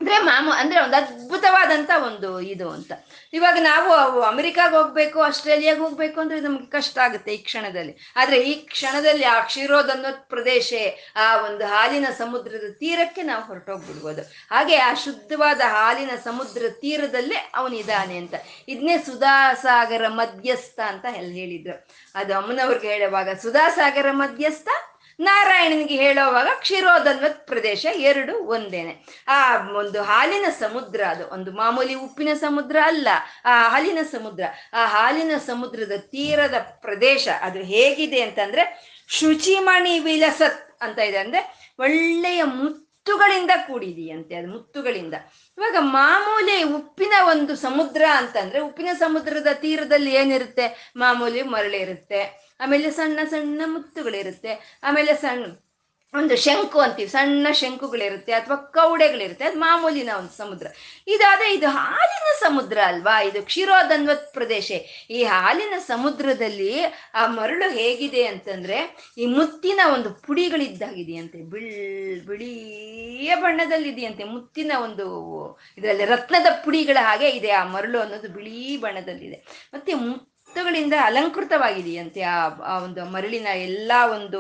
ಅಂದ್ರೆ ಮಾಮೂ, ಅಂದ್ರೆ ಒಂದು ಅದ್ಭುತವಾದಂತ ಒಂದು ಇದು ಅಂತ. ಇವಾಗ ನಾವು ಅಮೆರಿಕಾಗ ಹೋಗ್ಬೇಕು, ಆಸ್ಟ್ರೇಲಿಯಾಗ ಹೋಗ್ಬೇಕು ಅಂದ್ರೆ ನಮ್ಗೆ ಕಷ್ಟ ಆಗುತ್ತೆ ಈ ಕ್ಷಣದಲ್ಲಿ. ಆದ್ರೆ ಈ ಕ್ಷಣದಲ್ಲಿ ಆ ಕ್ಷೀರೋದ್ ಅನ್ನೋ ಪ್ರದೇಶ, ಆ ಒಂದು ಹಾಲಿನ ಸಮುದ್ರದ ತೀರಕ್ಕೆ ನಾವು ಹೊರಟೋಗ್ಬಿಡ್ಬೋದು. ಹಾಗೆ ಆ ಶುದ್ಧವಾದ ಹಾಲಿನ ಸಮುದ್ರ ತೀರದಲ್ಲೇ ಅವನಿದ್ದಾನೆ ಅಂತ. ಇದನ್ನೇ ಸುಧಾಸಾಗರ ಮಧ್ಯಸ್ಥ ಅಂತ ಹೇಳಿದ್ರು. ಅದು ಅಮ್ಮನವ್ರಿಗೆ ಹೇಳುವಾಗ, ಸುಧಾಸಾಗರ ಮಧ್ಯಸ್ಥ ನಾರಾಯಣನಿಗೆ ಹೇಳೋವಾಗ ಕ್ಷೀರೋದನ್ವತ್ ಪ್ರದೇಶ ಎರಡು ಒಂದೇನೆ. ಆ ಒಂದು ಹಾಲಿನ ಸಮುದ್ರ ಅದು. ಒಂದು ಮಾಮೂಲಿ ಉಪ್ಪಿನ ಸಮುದ್ರ ಅಲ್ಲ. ಆ ಹಾಲಿನ ಸಮುದ್ರ. ಆ ಹಾಲಿನ ಸಮುದ್ರದ ತೀರದ ಪ್ರದೇಶ ಅದು ಹೇಗಿದೆ ಅಂತಂದ್ರೆ ಶುಚಿಮಣಿ ವಿಲಸತ್ ಅಂತ ಇದೆ. ಅಂದ್ರೆ ಒಳ್ಳೆಯ ಮುತ್ತುಗಳಿಂದ ಕೂಡಿದೆಯಂತೆ ಅದು ಮುತ್ತುಗಳಿಂದ. ಇವಾಗ ಮಾಮೂಲಿ ಉಪ್ಪಿನ ಒಂದು ಸಮುದ್ರ ಅಂತಂದ್ರೆ ಉಪ್ಪಿನ ಸಮುದ್ರದ ತೀರದಲ್ಲಿ ಏನಿರುತ್ತೆ? ಮಾಮೂಲಿ ಮರಳಿರುತ್ತೆ. ಆಮೇಲೆ ಸಣ್ಣ ಸಣ್ಣ ಮುತ್ತುಗಳಿರುತ್ತೆ. ಆಮೇಲೆ ಸಣ್ಣ ಒಂದು ಶಂಕು ಅಂತೀವಿ. ಸಣ್ಣ ಶಂಕುಗಳಿರುತ್ತೆ ಅಥವಾ ಕೌಡೆಗಳಿರುತ್ತೆ. ಅದು ಮಾಮೂಲಿನ ಒಂದು ಸಮುದ್ರ. ಇದಾದ್ರೆ ಇದು ಹಾಲಿನ ಸಮುದ್ರ ಅಲ್ವಾ? ಇದು ಕ್ಷೀರೋದನ್ವತ್ ಪ್ರದೇಶ. ಈ ಹಾಲಿನ ಸಮುದ್ರದಲ್ಲಿ ಆ ಮರಳು ಹೇಗಿದೆ ಅಂತಂದ್ರೆ ಈ ಮುತ್ತಿನ ಒಂದು ಪುಡಿಗಳಿದ್ದಾಗಿದೆಯಂತೆ ಬಿಳ್, ಬಿಳಿಯ ಬಣ್ಣದಲ್ಲಿದೆಯಂತೆ. ಮುತ್ತಿನ ಒಂದು ಇದರಲ್ಲಿ ರತ್ನದ ಪುಡಿಗಳ ಹಾಗೆ ಇದೆ. ಆ ಮರಳು ಅನ್ನೋದು ಬಿಳಿ ಬಣ್ಣದಲ್ಲಿದೆ. ಮತ್ತೆ ಮುತ್ತುಗಳಿಂದ ಅಲಂಕೃತವಾಗಿದೆಯಂತೆ ಆ ಆ ಒಂದು ಮರಳಿನ ಎಲ್ಲ ಒಂದು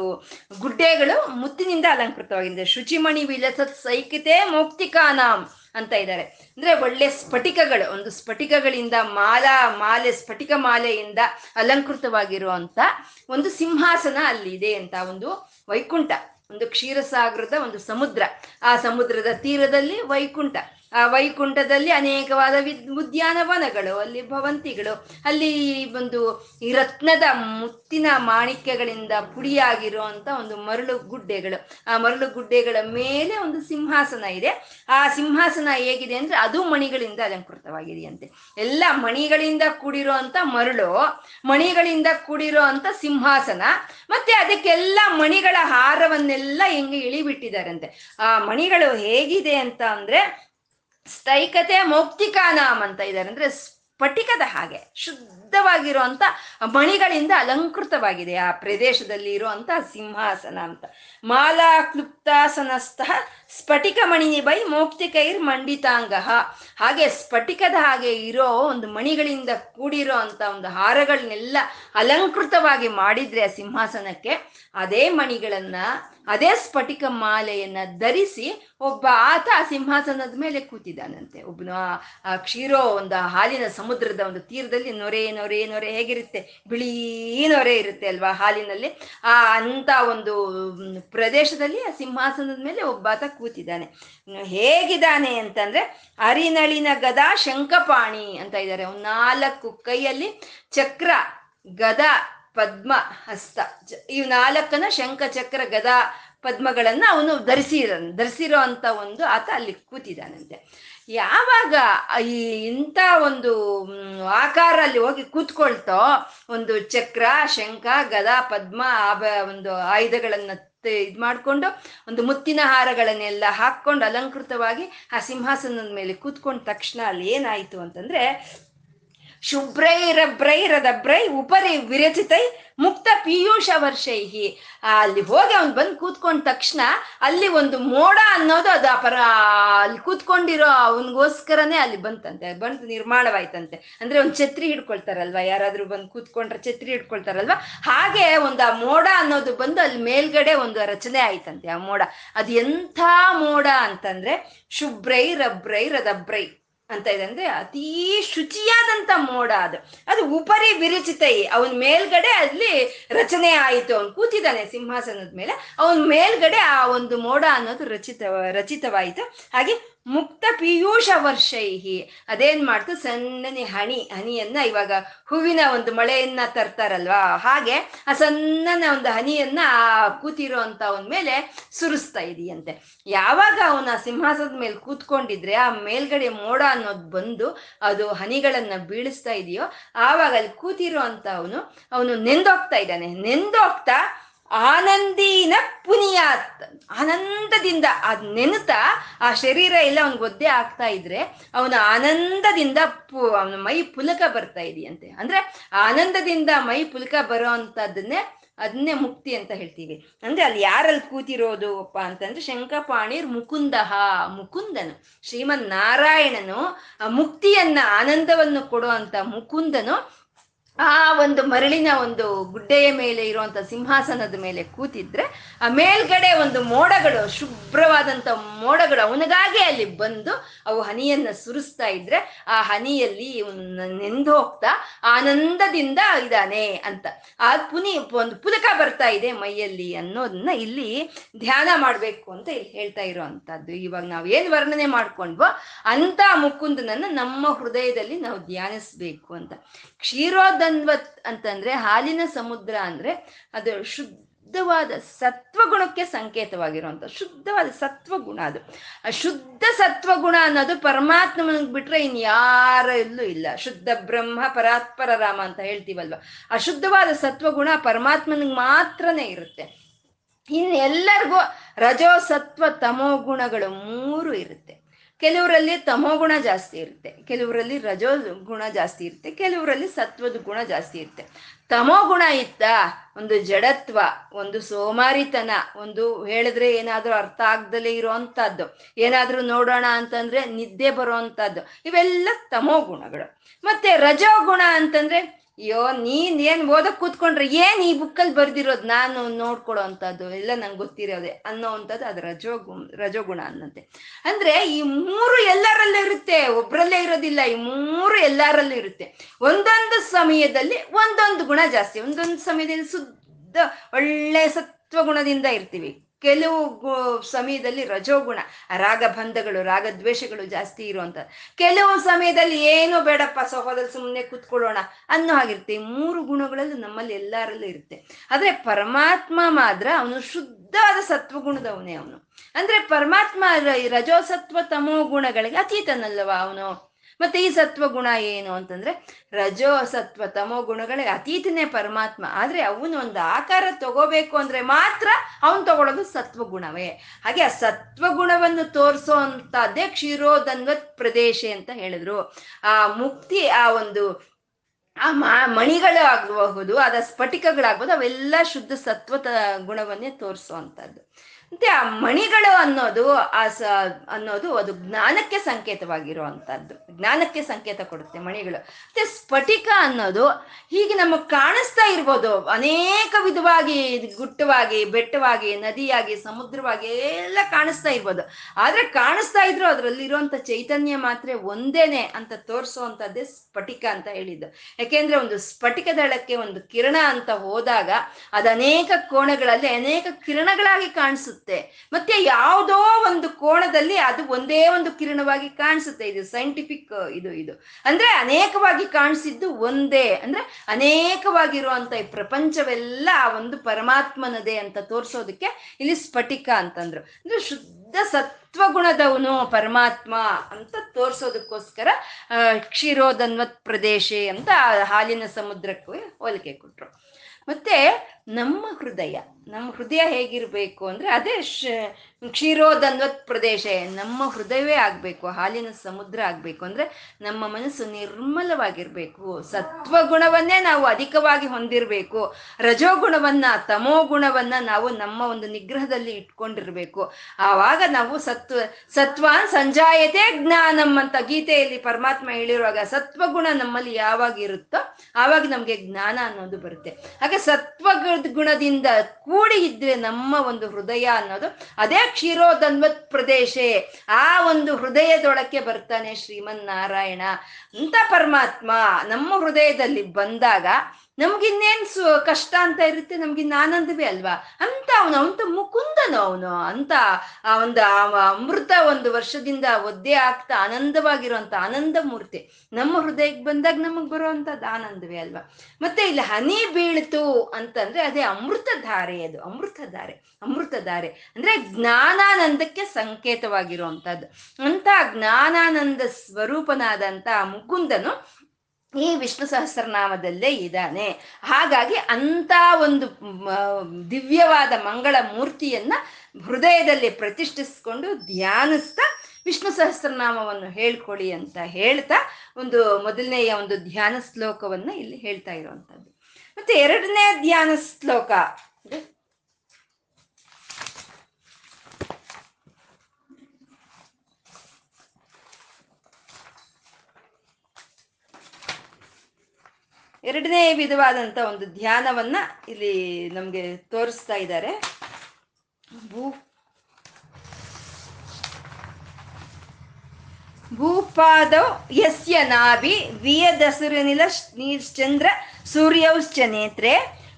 ಗುಡ್ಡೆಗಳು ಮುತ್ತಿನಿಂದ ಅಲಂಕೃತವಾಗಿದೆ ಶುಚಿಮಣಿ ವಿಲಸತ್ ಸೈಕಿತೆ ಮೌಕ್ತಿಕಾನಾಂ ಅಂತ ಇದ್ದಾರೆ. ಅಂದ್ರೆ ಒಳ್ಳೆ ಸ್ಫಟಿಕಗಳು, ಒಂದು ಸ್ಫಟಿಕಗಳಿಂದ ಮಾಲಾ, ಮಾಲೆ, ಸ್ಫಟಿಕ ಮಾಲೆಯಿಂದ ಅಲಂಕೃತವಾಗಿರುವಂತ ಒಂದು ಸಿಂಹಾಸನ ಅಲ್ಲಿ ಇದೆ ಅಂತ ಒಂದು ವೈಕುಂಠ, ಒಂದು ಕ್ಷೀರಸಾಗರದ ಒಂದು ಸಮುದ್ರ. ಆ ಸಮುದ್ರದ ತೀರದಲ್ಲಿ ವೈಕುಂಠ. ಆ ವೈಕುಂಠದಲ್ಲಿ ಅನೇಕವಾದ ವಿದ್, ಉದ್ಯಾನವನಗಳು, ಅಲ್ಲಿ ಭವಂತಿಗಳು, ಅಲ್ಲಿ ಒಂದು ಈ ರತ್ನದ ಮುತ್ತಿನ ಮಾಣಿಕ್ಯಗಳಿಂದ ಪುಡಿಯಾಗಿರುವಂತ ಒಂದು ಮರಳು ಗುಡ್ಡೆಗಳು. ಆ ಮರಳು ಗುಡ್ಡೆಗಳ ಮೇಲೆ ಒಂದು ಸಿಂಹಾಸನ ಇದೆ. ಆ ಸಿಂಹಾಸನ ಹೇಗಿದೆ ಅಂದ್ರೆ ಅದು ಮಣಿಗಳಿಂದ ಅಲಂಕೃತವಾಗಿದೆಯಂತೆ. ಎಲ್ಲ ಮಣಿಗಳಿಂದ ಕೂಡಿರೋ ಮರಳು, ಮಣಿಗಳಿಂದ ಕೂಡಿರೋ ಸಿಂಹಾಸನ, ಮತ್ತೆ ಅದಕ್ಕೆಲ್ಲ ಮಣಿಗಳ ಹಾರವನ್ನೆಲ್ಲ ಹೆಂಗೆ ಇಳಿಬಿಟ್ಟಿದಾರಂತೆ ಆ ಮಣಿಗಳು ಹೇಗಿದೆ ಅಂತ ಅಂದ್ರೆ ಸ್ಥೈಕತೆ ಮೌಕ್ತಿಕಾನಾಮ್ ಅಂತ ಇದ್ದಾರೆ ಅಂದ್ರೆ ಸ್ಫಟಿಕದ ಹಾಗೆ, ಶುದ್ಧವಾಗಿರುವಂತ ಮಣಿಗಳಿಂದ ಅಲಂಕೃತವಾಗಿದೆ ಆ ಪ್ರದೇಶದಲ್ಲಿ ಇರುವಂತ ಸಿಂಹಾಸನ ಅಂತ. ಮಾಲಾ ಕ್ಲುಪ್ತಾಸನಸ್ಥ ಸ್ಫಟಿಕ ಮಣಿ ಬೈ ಮೋಕ್ತಿಕೈರ್ ಮಂಡಿತಾಂಗ. ಹಾಗೆ ಸ್ಫಟಿಕದ ಹಾಗೆ ಇರೋ ಒಂದು ಮಣಿಗಳಿಂದ ಕೂಡಿರೋ ಅಂತ ಒಂದು ಹಾರಗಳನ್ನೆಲ್ಲ ಅಲಂಕೃತವಾಗಿ ಮಾಡಿದ್ರೆ ಆ ಸಿಂಹಾಸನಕ್ಕೆ, ಅದೇ ಮಣಿಗಳನ್ನ, ಅದೇ ಸ್ಫಟಿಕ ಮಾಲೆಯನ್ನ ಧರಿಸಿ ಒಬ್ಬ ಆತ ಆ ಸಿಂಹಾಸನದ ಮೇಲೆ ಕೂತಿದ್ದಾನಂತೆ. ಒಬ್ಬನು ಆ ಕ್ಷೀರೋ ಒಂದು ಹಾಲಿನ ಸಮುದ್ರದ ಒಂದು ತೀರದಲ್ಲಿ ನೊರೆ ನೊರೆ ನೊರೆ ಹೇಗಿರುತ್ತೆ? ಬಿಳಿ ನೊರೆ ಇರುತ್ತೆ ಅಲ್ವಾ ಹಾಲಿನಲ್ಲಿ? ಆ ಅಂತ ಒಂದು ಪ್ರದೇಶದಲ್ಲಿ ಆ ಸಿಂಹಾಸನದ ಮೇಲೆ ಒಬ್ಬಾತ ಕೂತಿದ್ದಾನೆ. ಹೇಗಿದ್ದಾನೆ ಅಂತಂದ್ರೆ ಅರಿನಳಿನ ಗದಾ ಶಂಕಪಾಣಿ ಅಂತ ಇದ್ದಾರೆ. ನಾಲ್ಕು ಕೈಯಲ್ಲಿ ಚಕ್ರ, ಗದ, ಪದ್ಮ, ಹಸ್ತ. ಇವ್ ನಾಲ್ಕನ ಶಂಖ, ಚಕ್ರ, ಗದ, ಪದ್ಮಗಳನ್ನ ಅವನು ಧರಿಸಿರ ಧರಿಸಿರೋ ಅಂತ ಒಂದು ಆತ ಅಲ್ಲಿ ಕೂತಿದ್ದಾನಂತೆ. ಯಾವಾಗ ಈ ಇಂಥ ಒಂದು ಆಕಾರ ಅಲ್ಲಿ ಹೋಗಿ ಕೂತ್ಕೊಳ್ತೋ, ಒಂದು ಚಕ್ರ, ಶಂಖ, ಗದಾ, ಪದ್ಮ ಆಭ ಒಂದು ಆಯುಧಗಳನ್ನ ಇದು ಮಾಡ್ಕೊಂಡು ಒಂದು ಮುತ್ತಿನ ಹಾರಗಳನ್ನೆಲ್ಲ ಹಾಕೊಂಡು ಅಲಂಕೃತವಾಗಿ ಆ ಸಿಂಹಾಸನದ ಮೇಲೆ ಕೂತ್ಕೊಂಡ ತಕ್ಷಣ ಅಲ್ಲಿ ಏನಾಯ್ತು ಅಂತಂದ್ರೆ ಶುಭ್ರೈರಬ್ರೈರದಬ್ರೈ ಉಪರಿ ವಿರಚಿತೈ ಮುಕ್ತ ಪೀಯೂಷ ವರ್ಷೈಹಿ. ಅಲ್ಲಿ ಹೋಗಿ ಅವ್ನು ಬಂದು ಕೂತ್ಕೊಂಡ ತಕ್ಷಣ ಅಲ್ಲಿ ಒಂದು ಮೋಡ ಅನ್ನೋದು ಅದು ಅಪರ ಅಲ್ಲಿ ಕೂತ್ಕೊಂಡಿರೋ ಅವನಿಗೋಸ್ಕರನೇ ಅಲ್ಲಿ ಬಂತಂತೆ. ಬಂದು ನಿರ್ಮಾಣವಾಯ್ತಂತೆ. ಅಂದ್ರೆ ಒಂದು ಛತ್ರಿ ಹಿಡ್ಕೊಳ್ತಾರಲ್ವಾ? ಯಾರಾದ್ರೂ ಬಂದು ಕೂತ್ಕೊಂಡ್ರೆ ಛತ್ರಿ ಹಿಡ್ಕೊಳ್ತಾರಲ್ವಾ? ಹಾಗೆ ಒಂದು ಆ ಮೋಡ ಅನ್ನೋದು ಬಂದು ಅಲ್ಲಿ ಮೇಲ್ಗಡೆ ಒಂದು ರಚನೆ ಆಯ್ತಂತೆ ಆ ಮೋಡ. ಅದು ಎಂಥ ಮೋಡ ಅಂತಂದ್ರೆ ಶುಭ್ರೈ ರಬ್ರೈ ರದಬ್ರೈ ಅಂತ ಇದೆ ಅಂದ್ರೆ ಅತೀ ಶುಚಿಯಾದಂತ ಮೋಡ ಅದು. ಅದು ಉಪರಿ ವಿರಚಿತೈ ಅವನ ಮೇಲ್ಗಡೆ ಅಲ್ಲಿ ರಚನೆ ಆಯಿತು ಅವನು ಕೂತಿದ್ದಾನೆ ಸಿಂಹಾಸನದ ಮೇಲೆ. ಅವನ ಮೇಲ್ಗಡೆ ಆ ಒಂದು ಮೋಡ ಅನ್ನೋದು ರಚಿತ, ರಚಿತವಾಯಿತು. ಹಾಗೆ ಮುಕ್ತ ಪಿಯೂಷ ವರ್ಷೈಹಿ. ಅದೇನ್ ಮಾಡ್ತು? ಸಣ್ಣನೆ ಹನಿ ಹನಿಯನ್ನ ಇವಾಗ ಹೂವಿನ ಒಂದು ಮಳೆಯನ್ನ ತರ್ತಾರಲ್ವಾ? ಹಾಗೆ ಆ ಸಣ್ಣನ ಒಂದು ಹನಿಯನ್ನ ಆ ಕೂತಿರೋ ಅಂತ ಮೇಲೆ ಸುರಿಸ್ತಾ ಇದೆಯಂತೆ. ಯಾವಾಗ ಅವನ ಸಿಂಹಾಸದ ಮೇಲೆ ಕೂತ್ಕೊಂಡಿದ್ರೆ ಆ ಮೇಲ್ಗಡೆ ಮೋಡ ಅನ್ನೋದು ಬಂದು ಅದು ಹನಿಗಳನ್ನ ಬೀಳಿಸ್ತಾ ಇದೆಯೋ, ಆವಾಗ ಅಲ್ಲಿ ಕೂತಿರೋ ಅಂತ ಅವನು ಅವನು ನೆಂದೋಗ್ತಾ ಇದ್ದಾನೆ. ನೆಂದೋಗ್ತಾ ಆನಂದಿನ ಪುನಿಯಾತ್. ಆನಂದದಿಂದ ಅದ್ ನೆನತ ಆ ಶರೀರ ಎಲ್ಲ ಅವ್ನಿಗೆ ಒದ್ದೆ ಆಗ್ತಾ ಇದ್ರೆ ಅವನ ಆನಂದದಿಂದ ಪು, ಅವನ ಮೈ ಪುಲಕ ಬರ್ತಾ ಇದೆಯಂತೆ. ಅಂದ್ರೆ ಆನಂದದಿಂದ ಮೈ ಪುಲಕ ಬರೋ ಅಂತದನ್ನೇ ಅದನ್ನೇ ಮುಕ್ತಿ ಅಂತ ಹೇಳ್ತೀವಿ. ಅಂದ್ರೆ ಅಲ್ಲಿ ಯಾರಲ್ಲಿ ಕೂತಿರೋದು ಅಪ್ಪ ಅಂತಂದ್ರೆ ಶಂಕಪಾಣಿರ್ ಮುಕುಂದಹ, ಮುಕುಂದನು. ಶ್ರೀಮನ್ ನಾರಾಯಣನು ಆ ಮುಕ್ತಿಯನ್ನ, ಆನಂದವನ್ನು ಕೊಡುವಂತ ಮುಕುಂದನು ಆ ಒಂದು ಮರಳಿನ ಒಂದು ಗುಡ್ಡೆಯ ಮೇಲೆ ಇರುವಂತ ಸಿಂಹಾಸನದ ಮೇಲೆ ಕೂತಿದ್ರೆ, ಆ ಮೇಲ್ಗಡೆ ಒಂದು ಮೋಡಗಳು, ಶುಭ್ರವಾದಂತ ಮೋಡಗಳು, ಅವನಿಗಾಗಿ ಅಲ್ಲಿ ಬಂದು ಅವು ಹನಿಯನ್ನ ಸುರಿಸ್ತಾ ಇದ್ರೆ, ಆ ಹನಿಯಲ್ಲಿ ನೆಂದು ಹೋಗ್ತಾ ಆನಂದದಿಂದ ಇದ್ದಾನೆ ಅಂತ. ಆ ಪುನಿ, ಒಂದು ಪುಲಕ ಬರ್ತಾ ಇದೆ ಮೈಯಲ್ಲಿ ಅನ್ನೋದನ್ನ ಇಲ್ಲಿ ಧ್ಯಾನ ಮಾಡ್ಬೇಕು ಅಂತ ಇಲ್ಲಿ ಹೇಳ್ತಾ ಇರುವಂತದ್ದು ಇವಾಗ ನಾವು ಏನ್ ವರ್ಣನೆ ಮಾಡ್ಕೊಂಡ್ವೋ ಅಂತ ಮುಕುಂದನನ್ನ ನಮ್ಮ ಹೃದಯದಲ್ಲಿ ನಾವು ಧ್ಯಾನಿಸ್ಬೇಕು ಅಂತ. ಕ್ಷೀರೋದನ್ವತ್ ಅಂತಂದ್ರೆ ಹಾಲಿನ ಸಮುದ್ರ ಅಂದ್ರೆ ಅದು ಶುದ್ಧವಾದ ಸತ್ವಗುಣಕ್ಕೆ ಸಂಕೇತವಾಗಿರುವಂತ ಶುದ್ಧವಾದ ಸತ್ವಗುಣ ಅದು. ಆ ಶುದ್ಧ ಸತ್ವಗುಣ ಅನ್ನೋದು ಪರಮಾತ್ಮನಿಗೆ ಬಿಟ್ರೆ ಇನ್ ಯಾರಲ್ಲೂ ಇಲ್ಲ ಶುದ್ಧ ಬ್ರಹ್ಮ ಪರಾತ್ಪರ ರಾಮ ಅಂತ ಹೇಳ್ತೀವಲ್ವ? ಆ ಶುದ್ಧವಾದ ಸತ್ವಗುಣ ಪರಮಾತ್ಮನಿಗೆ ಮಾತ್ರನೇ ಇರುತ್ತೆ. ಇನ್ನು ಎಲ್ಲರಿಗೂ ರಜೋ ಸತ್ವ ತಮೋ ಗುಣಗಳು ಮೂರು ಇರುತ್ತೆ. ಕೆಲವರಲ್ಲಿ ತಮೋ ಗುಣ ಜಾಸ್ತಿ ಇರುತ್ತೆ, ಕೆಲವರಲ್ಲಿ ರಜೋ ಗುಣ ಜಾಸ್ತಿ ಇರುತ್ತೆ, ಕೆಲವರಲ್ಲಿ ಸತ್ವದ ಗುಣ ಜಾಸ್ತಿ ಇರುತ್ತೆ. ತಮೋ ಗುಣ ಇತ್ತ ಒಂದು ಜಡತ್ವ, ಒಂದು ಸೋಮಾರಿತನ, ಒಂದು ಹೇಳಿದ್ರೆ ಏನಾದರೂ ಅರ್ಥ ಆಗ್ದಲೇ ಇರೋವಂಥದ್ದು ಏನಾದರೂ ನೋಡೋಣ ಅಂತಂದ್ರೆ ನಿದ್ದೆ ಬರೋವಂಥದ್ದು ಇವೆಲ್ಲ ತಮೋ ಗುಣಗಳು. ಮತ್ತೆ ರಜೋ ಗುಣ ಅಂತಂದ್ರೆ ಅಯ್ಯೋ, ನೀನ್ ಏನ್ ಓದಕ್ ಕೂತ್ಕೊಂಡ್ರೆ ಏನ್ ಈ ಬುಕ್ಕಲ್ಲಿ ಬರ್ದಿರೋದು? ನಾನು ನೋಡ್ಕೊಡೋ ಅಂತದ್ದು ಎಲ್ಲ ನಂಗೆ ಗೊತ್ತಿರೋದೆ ಅನ್ನೋ ಅಂಥದ್ದು ಅದು ರಜೋ ರಜೋಗುಣ ಅನ್ನಂತೆ ಅಂದ್ರೆ ಈ ಮೂರು ಎಲ್ಲರಲ್ಲೂ ಇರುತ್ತೆ, ಒಬ್ರಲ್ಲೇ ಇರೋದಿಲ್ಲ, ಈ ಮೂರು ಎಲ್ಲರಲ್ಲೂ ಇರುತ್ತೆ. ಒಂದೊಂದು ಸಮಯದಲ್ಲಿ ಒಂದೊಂದು ಗುಣ ಜಾಸ್ತಿ. ಒಂದೊಂದು ಸಮಯದಲ್ಲಿ ಶುದ್ಧ, ಒಳ್ಳೆ ಸತ್ವಗುಣದಿಂದ ಇರ್ತೀವಿ. ಕೆಲವು ಸಮಯದಲ್ಲಿ ರಜೋಗುಣ, ರಾಗಬಂಧಗಳು, ರಾಗದ್ವೇಷಗಳು ಜಾಸ್ತಿ ಇರುವಂತ ಕೆಲವು ಸಮಯದಲ್ಲಿ ಏನು ಬೇಡಪ್ಪ ಸಹೋದಲ್ಲಿ ಸುಮ್ಮನೆ ಕೂತ್ಕೊಳ್ಳೋಣ ಅನ್ನೋ ಹಾಗಿರುತ್ತೆ. ಮೂರು ಗುಣಗಳಲ್ಲೂ ನಮ್ಮಲ್ಲಿ ಎಲ್ಲರಲ್ಲೂ ಇರುತ್ತೆ. ಆದ್ರೆ ಪರಮಾತ್ಮ ಮಾತ್ರ ಅವನು ಶುದ್ಧವಾದ ಸತ್ವಗುಣದವನೇ ಅವನು. ಅಂದ್ರೆ ಪರಮಾತ್ಮ ರಜೋಸತ್ವ ತಮೋ ಗುಣಗಳಿಗೆ ಅತೀತನಲ್ಲವ ಅವನು? ಮತ್ತೆ ಈ ಸತ್ವ ಗುಣ ಏನು ಅಂತಂದ್ರೆ ರಜೋ ಸತ್ವ ತಮೋ ಗುಣಗಳಿಗೆ ಅತೀತನೇ ಪರಮಾತ್ಮ. ಆದ್ರೆ ಅವನು ಒಂದು ಆಕಾರ ತಗೋಬೇಕು ಅಂದ್ರೆ ಮಾತ್ರ ಅವನು ತಗೊಳ್ಳೋದು ಸತ್ವ ಗುಣವೇ. ಹಾಗೆ ಆ ಸತ್ವ ಗುಣವನ್ನು ತೋರಿಸೋ ಅಂತದ್ದೇ ಕ್ಷೀರೋದನ್ವತ್ ಪ್ರದೇಶ ಅಂತ ಹೇಳಿದ್ರು. ಆ ಮುಕ್ತಿ, ಆ ಒಂದು, ಆ ಮಣಿಗಳು ಆಗಬಹುದು ಅದ ಸ್ಫಟಿಕಗಳಾಗ್ಬೋದು ಅವೆಲ್ಲ ಶುದ್ಧ ಸತ್ವದ ಗುಣವನ್ನೇ ತೋರಿಸುವಂಥದ್ದು ಮತ್ತೆ ಆ ಮಣಿಗಳು ಅನ್ನೋದು, ಆ ಸ, ಅನ್ನೋದು ಅದು ಜ್ಞಾನಕ್ಕೆ ಸಂಕೇತವಾಗಿರುವಂತಹದ್ದು. ಜ್ಞಾನಕ್ಕೆ ಸಂಕೇತ ಕೊಡುತ್ತೆ ಮಣಿಗಳು. ಮತ್ತೆ ಸ್ಫಟಿಕ ಅನ್ನೋದು ಹೀಗೆ ನಮಗೆ ಕಾಣಿಸ್ತಾ ಇರ್ಬೋದು. ಅನೇಕ ವಿಧವಾಗಿ, ಗುಟ್ಟವಾಗಿ, ಬೆಟ್ಟವಾಗಿ, ನದಿಯಾಗಿ, ಸಮುದ್ರವಾಗಿ ಎಲ್ಲ ಕಾಣಿಸ್ತಾ ಇರ್ಬೋದು. ಆದ್ರೆ ಕಾಣಿಸ್ತಾ ಇದ್ರು ಅದರಲ್ಲಿರುವಂತ ಚೈತನ್ಯ ಮಾತ್ರ ಒಂದೇನೆ ಅಂತ ತೋರಿಸುವಂತದ್ದೇ ಸ್ಫಟಿಕ ಅಂತ ಹೇಳಿದ್ದು. ಯಾಕೆಂದ್ರೆ ಒಂದು ಸ್ಫಟಿಕ ದಳಕ್ಕೆ ಒಂದು ಕಿರಣ ಅಂತ ಹೋದಾಗ ಅನೇಕ ಕೋಣಗಳಲ್ಲಿ ಅನೇಕ ಕಿರಣಗಳಾಗಿ ಕಾಣಿಸುತ್ತೆ. ಮತ್ತೆ ಯಾವುದೋ ಒಂದು ಕೋಣದಲ್ಲಿ ಅದು ಒಂದೇ ಒಂದು ಕಿರಣವಾಗಿ ಕಾಣಿಸುತ್ತೆ. ಇದು ಸೈಂಟಿಫಿಕ್ ಇದು ಇದು. ಅಂದ್ರೆ ಅನೇಕವಾಗಿ ಕಾಣಿಸಿದ್ದು ಒಂದೇ. ಅಂದ್ರೆ ಅನೇಕವಾಗಿರುವಂತ ಈ ಪ್ರಪಂಚವೆಲ್ಲ ಆ ಒಂದು ಪರಮಾತ್ಮನದೇ ಅಂತ ತೋರಿಸೋದಕ್ಕೆ ಇಲ್ಲಿ ಸ್ಫಟಿಕ ಅಂತಂದ್ರು. ಅಂದ್ರೆ ಶುದ್ಧ ಸತ್ವಗುಣದವನು ಪರಮಾತ್ಮ ಅಂತ ತೋರ್ಸೋದಕ್ಕೋಸ್ಕರ ಕ್ಷೀರೋದನ್ವತ್ ಪ್ರದೇಶ ಅಂತ ಹಾಲಿನ ಸಮುದ್ರಕ್ಕೆ ಹೋಲಿಕೆ ಕೊಟ್ರು. ಮತ್ತೆ ನಮ್ಮ ಹೃದಯ ನಮ್ಮ ಹೃದಯ ಹೇಗಿರ್ಬೇಕು ಅಂದ್ರೆ ಅದೇ ಕ್ಷೀರೋದನ್ವತ್ ಪ್ರದೇಶ ನಮ್ಮ ಹೃದಯವೇ ಆಗ್ಬೇಕು, ಹಾಲಿನ ಸಮುದ್ರ ಆಗ್ಬೇಕು ಅಂದ್ರೆ ನಮ್ಮ ಮನಸ್ಸು ನಿರ್ಮಲವಾಗಿರ್ಬೇಕು, ಸತ್ವಗುಣವನ್ನೇ ನಾವು ಅಧಿಕವಾಗಿ ಹೊಂದಿರಬೇಕು, ರಜೋಗುಣವನ್ನ ತಮೋ ಗುಣವನ್ನ ನಾವು ನಮ್ಮ ಒಂದು ನಿಗ್ರಹದಲ್ಲಿ ಇಟ್ಕೊಂಡಿರ್ಬೇಕು. ಆವಾಗ ನಾವು ಸತ್ವ, ಸತ್ವಾನ್ ಸಂಜಾಯತೆ ಜ್ಞಾನಂ ಅಂತ ಗೀತೆಯಲ್ಲಿ ಪರಮಾತ್ಮ ಹೇಳಿರುವಾಗ ಸತ್ವಗುಣ ನಮ್ಮಲ್ಲಿ ಯಾವಾಗ ಇರುತ್ತೋ ಆವಾಗ ನಮ್ಗೆ ಜ್ಞಾನ ಅನ್ನೋದು ಬರುತ್ತೆ. ಹಾಗೆ ಸತ್ವ ಗುಣದಿಂದ ಕೂಡಿ ಇದ್ರೆ ನಮ್ಮ ಒಂದು ಹೃದಯ ಅನ್ನೋದು ಅದೇ ಕ್ಷೀರೋದನ್ವತ್ ಪ್ರದೇಶ. ಆ ಒಂದು ಹೃದಯದೊಳಕ್ಕೆ ಬರ್ತಾನೆ ಶ್ರೀಮನ್ ನಾರಾಯಣ ಅಂತ ಪರಮಾತ್ಮ ನಮ್ಮ ಹೃದಯದಲ್ಲಿ ಬಂದಾಗ ನಮ್ಗಿನ್ನೇನ್ ಸು ಕಷ್ಟ ಅಂತ ಇರುತ್ತೆ ನಮ್ಗಿನ್ ಆನಂದವೇ ಅಲ್ವಾ? ಅಂತ ಅವನು ಅವಂತ ಮುಕುಂದನು ಅವನು. ಅಂತ ಆ ಒಂದು ಅಮೃತ ಒಂದು ವರ್ಷದಿಂದ ಒದ್ದೆ ಆಗ್ತಾ ಆನಂದವಾಗಿರುವಂತ ಆನಂದ ಮೂರ್ತಿ ನಮ್ಮ ಹೃದಯಕ್ಕೆ ಬಂದಾಗ ನಮಗ್ ಬರುವಂತದ್ದು ಆನಂದವೇ ಅಲ್ವಾ? ಮತ್ತೆ ಇಲ್ಲಿ ಹನಿ ಬೀಳ್ತು ಅಂತಂದ್ರೆ ಅದೇ ಅಮೃತ ಧಾರೆ ಅದು, ಅಮೃತ ಧಾರೆ ಅಮೃತ ಧಾರೆ. ಅಂದ್ರೆ ಜ್ಞಾನಾನಂದಕ್ಕೆ ಸಂಕೇತವಾಗಿರುವಂತಹದ್ದು ಅಂತ ಜ್ಞಾನಾನಂದ ಸ್ವರೂಪನಾದಂತ ಮುಕುಂದನು ಈ ವಿಷ್ಣು ಸಹಸ್ರನಾಮದಲ್ಲೇ ಇದ್ದಾನೆ. ಹಾಗಾಗಿ ಅಂತ ಒಂದು ದಿವ್ಯವಾದ ಮಂಗಳ ಮೂರ್ತಿಯನ್ನ ಹೃದಯದಲ್ಲಿ ಪ್ರತಿಷ್ಠಿಸ್ಕೊಂಡು ಧ್ಯಾನಿಸ್ತಾ ವಿಷ್ಣು ಸಹಸ್ರನಾಮವನ್ನು ಹೇಳ್ಕೊಳ್ಳಿ ಅಂತ ಹೇಳ್ತಾ ಒಂದು ಮೊದಲನೆಯ ಒಂದು ಧ್ಯಾನ ಶ್ಲೋಕವನ್ನ ಇಲ್ಲಿ ಹೇಳ್ತಾ ಇರುವಂತದ್ದು ಮತ್ತೆ ಎರಡನೇ ಧ್ಯಾನ ಶ್ಲೋಕ ಎರಡನೇ ವಿಧವಾದಂಥ ಒಂದು ಧ್ಯಾನವನ್ನ ಇಲ್ಲಿ ನಮಗೆ ತೋರಿಸ್ತಾ ಇದ್ದಾರೆ. ಭೂ ಭೂಪಾದೌ ಯಸ್ಯ ನಾಭಿ ವಿಯದಸುರನಿಲ ನೀಶ್ಚಂದ್ರ ಸೂರ್ಯೌಶ್ಚ ನೇತ್ರೆ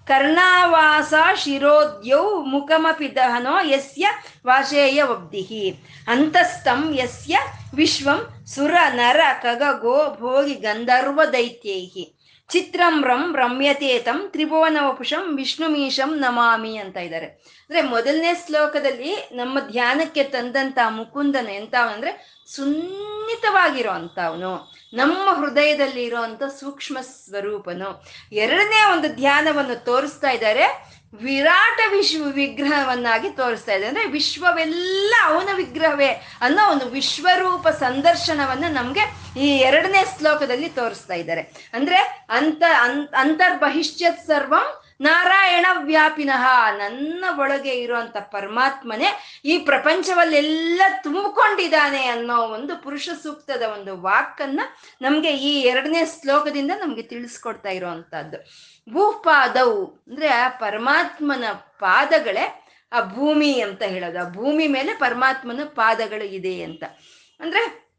ಕರ್ಣಾವಾಸ ಶಿರೋದ್ಯೌ ಮುಖಮಪಿ ದಹನೋ ಯಸ್ಯ ವಾಶೇಯ ವಬ್ಧಿಹಿ ಅಂತಸ್ತಂ ಯಸ್ಯ ವಿಶ್ವಂ ಸುರ ನರ ಕಗಗೋ ಭೋಗಿ ಗಂಧರ್ವ ದೈತ್ಯೈಹಿ ಚಿತ್ರಂ ರಂ ರಮ್ಯತೇತಂ ತ್ರಿಭುವನ ವಪುಷಂ ವಿಷ್ಣುಮೀಶಂ ನಮಾಮಿ ಅಂತ ಇದ್ದಾರೆ. ಅಂದ್ರೆ ಮೊದಲನೇ ಶ್ಲೋಕದಲ್ಲಿ ನಮ್ಮ ಧ್ಯಾನಕ್ಕೆ ತಂದಂತ ಮುಕುಂದನ ಎಂತ ಅಂದ್ರೆ ಸುನ್ನಿತವಾಗಿರೋ ಅವನು ನಮ್ಮ ಹೃದಯದಲ್ಲಿ ಇರುವಂತ ಸೂಕ್ಷ್ಮ ಸ್ವರೂಪನು. ಎರಡನೇ ಒಂದು ಧ್ಯಾನವನ್ನು ತೋರಿಸ್ತಾ ಇದ್ದಾರೆ. ವಿರಾಟ ವಿಶ್ವ ವಿಗ್ರಹವನ್ನಾಗಿ ತೋರಿಸ್ತಾ ಇದೆ. ಅಂದ್ರೆ ವಿಶ್ವವೆಲ್ಲ ಅವನ ವಿಗ್ರಹವೇ ಅನ್ನೋ ಒಂದು ವಿಶ್ವರೂಪ ಸಂದರ್ಶನವನ್ನ ನಮ್ಗೆ ಈ ಎರಡನೇ ಶ್ಲೋಕದಲ್ಲಿ ತೋರಿಸ್ತಾ ಇದ್ದಾರೆ. ಅಂದ್ರೆ ಅಂತ ಅಂತರ್ಬಹಿಷ್ಯತ್ ಸರ್ವಂ ನಾರಾಯಣ ವ್ಯಾಪಿನಃ ನನ್ನ ಒಳಗೆ ಇರುವಂತ ಪರಮಾತ್ಮನೇ ಈ ಪ್ರಪಂಚವಲ್ಲೆಲ್ಲ ತುಂಬಿಕೊಂಡಿದ್ದಾನೆ ಅನ್ನೋ ಒಂದು ಪುರುಷ ಸೂಕ್ತದ ಒಂದು ವಾಕನ್ನ ನಮ್ಗೆ ಈ ಎರಡನೇ ಶ್ಲೋಕದಿಂದ ನಮ್ಗೆ ತಿಳಿಸ್ಕೊಡ್ತಾ ಇರುವಂತಹದ್ದು. ಭೂಪಾದವು, ಅಂದ್ರೆ ಆ ಪರಮಾತ್ಮನ ಪಾದಗಳೇ ಆ ಭೂಮಿ ಅಂತ ಹೇಳೋದು. ಆ ಭೂಮಿ ಮೇಲೆ ಪರಮಾತ್ಮನ ಪಾದಗಳು ಇದೆ ಅಂತ. ಅಂದ್ರೆ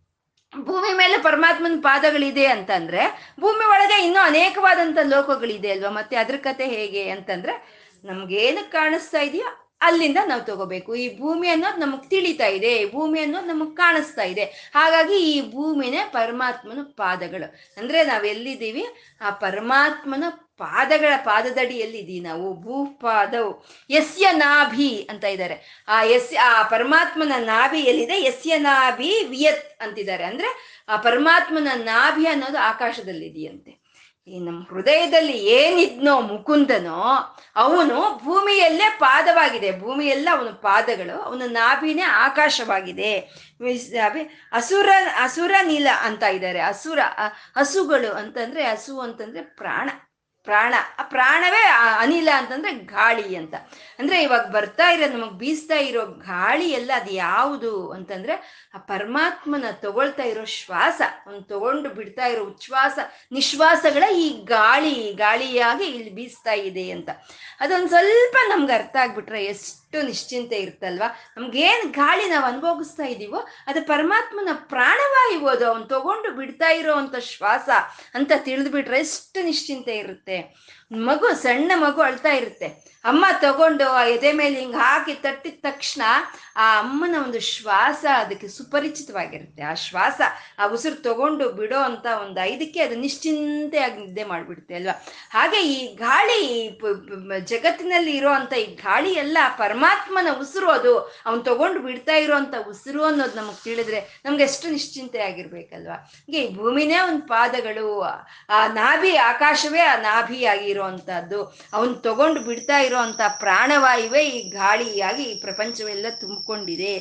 ಭೂಮಿ ಮೇಲೆ ಪರಮಾತ್ಮನ ಪಾದಗಳಿದೆ ಅಂತಂದ್ರೆ, ಭೂಮಿ ಒಳಗೆ ಇನ್ನೂ ಅನೇಕವಾದಂತ ಲೋಕಗಳಿದೆ ಅಲ್ವಾ? ಮತ್ತೆ ಅದ್ರ ಕತೆ ಹೇಗೆ ಅಂತಂದ್ರೆ, ನಮ್ಗೇನು ಕಾಣಿಸ್ತಾ ಇದೆಯೋ ಅಲ್ಲಿಂದ ನಾವು ತಗೋಬೇಕು. ಈ ಭೂಮಿ ಅನ್ನೋದು ನಮಗ್ ತಿಳಿತಾ ಇದೆ. ಭೂಮಿ ಅನ್ನೋದು ನಮಗ್ ಕಾಣಿಸ್ತಾ ಇದೆ. ಹಾಗಾಗಿ ಈ ಭೂಮಿನೇ ಪರಮಾತ್ಮನ ಪಾದಗಳು. ಅಂದ್ರೆ ನಾವೆಲ್ಲಿದ್ದೀವಿ ಆ ಪರಮಾತ್ಮನ ಪಾದಗಳ ಪಾದದಡಿಯಲ್ಲಿದ್ದೀವಿ ನಾವು, ಭೂಪಾದವು. ಯಸ್ಯ ನಾಭಿ ಅಂತ ಇದ್ದಾರೆ. ಆ ಎಸ್ ಆ ಪರಮಾತ್ಮನ ನಾಭಿ ಎಲ್ಲಿದೆ? ಯಸ್ಯ ನಾಭಿ ವಿಯತ್ ಅಂತಿದ್ದಾರೆ. ಅಂದ್ರೆ ಆ ಪರಮಾತ್ಮನ ನಾಭಿ ಅನ್ನೋದು ಆಕಾಶದಲ್ಲಿದೆಯಂತೆ. ಈ ನಮ್ಮ ಹೃದಯದಲ್ಲಿ ಏನಿದ್ನೋ ಮುಕುಂದನೋ, ಅವನು ಭೂಮಿಯಲ್ಲೇ ಪಾದವಾಗಿದೆ. ಭೂಮಿಯೆಲ್ಲ ಅವನ ಪಾದಗಳು, ಅವನ ನಾಭಿನೇ ಆಕಾಶವಾಗಿದೆ. ಅಸುರ ಅಸುರ ನೀಲ ಅಂತ ಇದ್ದಾರೆ. ಅಸುರ ಹಸುಗಳು ಅಂತಂದ್ರೆ, ಹಸು ಅಂತಂದ್ರೆ ಪ್ರಾಣ. ಪ್ರಾಣ. ಆ ಪ್ರಾಣವೇ ಅನಿಲ ಅಂತಂದ್ರೆ ಗಾಳಿ ಅಂತ. ಅಂದ್ರೆ ಇವಾಗ ಬರ್ತಾ ಇರೋ, ನಮಗ್ ಬೀಸ್ತಾ ಇರೋ ಗಾಳಿ ಎಲ್ಲ ಅದು ಯಾವುದು ಅಂತಂದ್ರೆ ಆ ಪರಮಾತ್ಮನ ತಗೊಳ್ತಾ ಇರೋ ಶ್ವಾಸ, ಅವ್ನು ತಗೊಂಡು ಬಿಡ್ತಾ ಇರೋ ಉಚ್ಛ್ವಾಸ, ನಿಶ್ವಾಸಗಳ ಈ ಗಾಳಿ, ಗಾಳಿಯಾಗಿ ಇಲ್ಲಿ ಬೀಸ್ತಾ ಇದೆ ಅಂತ. ಅದೊಂದು ಸ್ವಲ್ಪ ನಮ್ಗೆ ಅರ್ಥ ಆಗ್ಬಿಟ್ರೆ ಎಷ್ಟು ನಿಶ್ಚಿಂತೆ ಇರ್ತಲ್ವಾ ನಮ್ಗೇನ್ ಗಾಳಿ ನಾವು ಅನುಭವಿಸ್ತಾ ಇದೀವೋ, ಅದು ಪರಮಾತ್ಮನ ಪ್ರಾಣವಾಯು ಅದು ಅವ್ನು ತಗೊಂಡು ಬಿಡ್ತಾ ಇರೋ ಅಂತ ಶ್ವಾಸ ಅಂತ ತಿಳಿದ್ಬಿಟ್ರೆ ಎಷ್ಟು ನಿಶ್ಚಿಂತೆ ಇರುತ್ತೆ. ಮಗು ಸಣ್ಣ ಮಗು ಅಳ್ತಾ ಇರುತ್ತೆ. ಅಮ್ಮ ತಗೊಂಡು ಆ ಎದೆ ಮೇಲೆ ಹಿಂಗ್ ಹಾಕಿ ತಟ್ಟಿದ ತಕ್ಷಣ ಆ ಅಮ್ಮನ ಒಂದು ಶ್ವಾಸ ಅದಕ್ಕೆ ಸುಪರಿಚಿತವಾಗಿರುತ್ತೆ. ಆ ಶ್ವಾಸ, ಆ ಉಸಿರು ತಗೊಂಡು ಬಿಡೋ ಅಂತ ಒಂದು ಐದಕ್ಕೆ ಅದು ನಿಶ್ಚಿಂತೆಯಾಗಿ ನಿದ್ದೆ ಮಾಡ್ಬಿಡುತ್ತೆ ಅಲ್ವಾ? ಹಾಗೆ ಈ ಗಾಳಿ ಜಗತ್ತಿನಲ್ಲಿ ಇರೋ ಅಂತ ಈ ಗಾಳಿ ಎಲ್ಲ ಪರಮಾತ್ಮನ ಉಸಿರು ಅದು, ಅವ್ನು ತಗೊಂಡು ಬಿಡ್ತಾ ಇರೋ ಅಂತ ಉಸಿರು ಅನ್ನೋದು ನಮಗೆ ತಿಳಿದ್ರೆ ನಮ್ಗೆ ಎಷ್ಟು ನಿಶ್ಚಿಂತೆ ಆಗಿರ್ಬೇಕಲ್ವಾ ಹೀಗೆ ಈ ಭೂಮಿನೇ ಒಂದು ಪಾದಗಳು, ಆ ನಾಭಿ ಆಕಾಶವೇ ಆ ನಾಭಿ ಆಗಿರೋ ಅವನು ತಗೊಂಡು ಬಿಡ್ತಾ ಇರೋ ಅಂತ ಪ್ರಾಣವಾಯುವೇ ಈ ಗಾಳಿಯಾಗಿ ಈ ಪ್ರಪಂಚವೆಲ್ಲ ತುಂಬಿಕೊಂಡಿದೆ.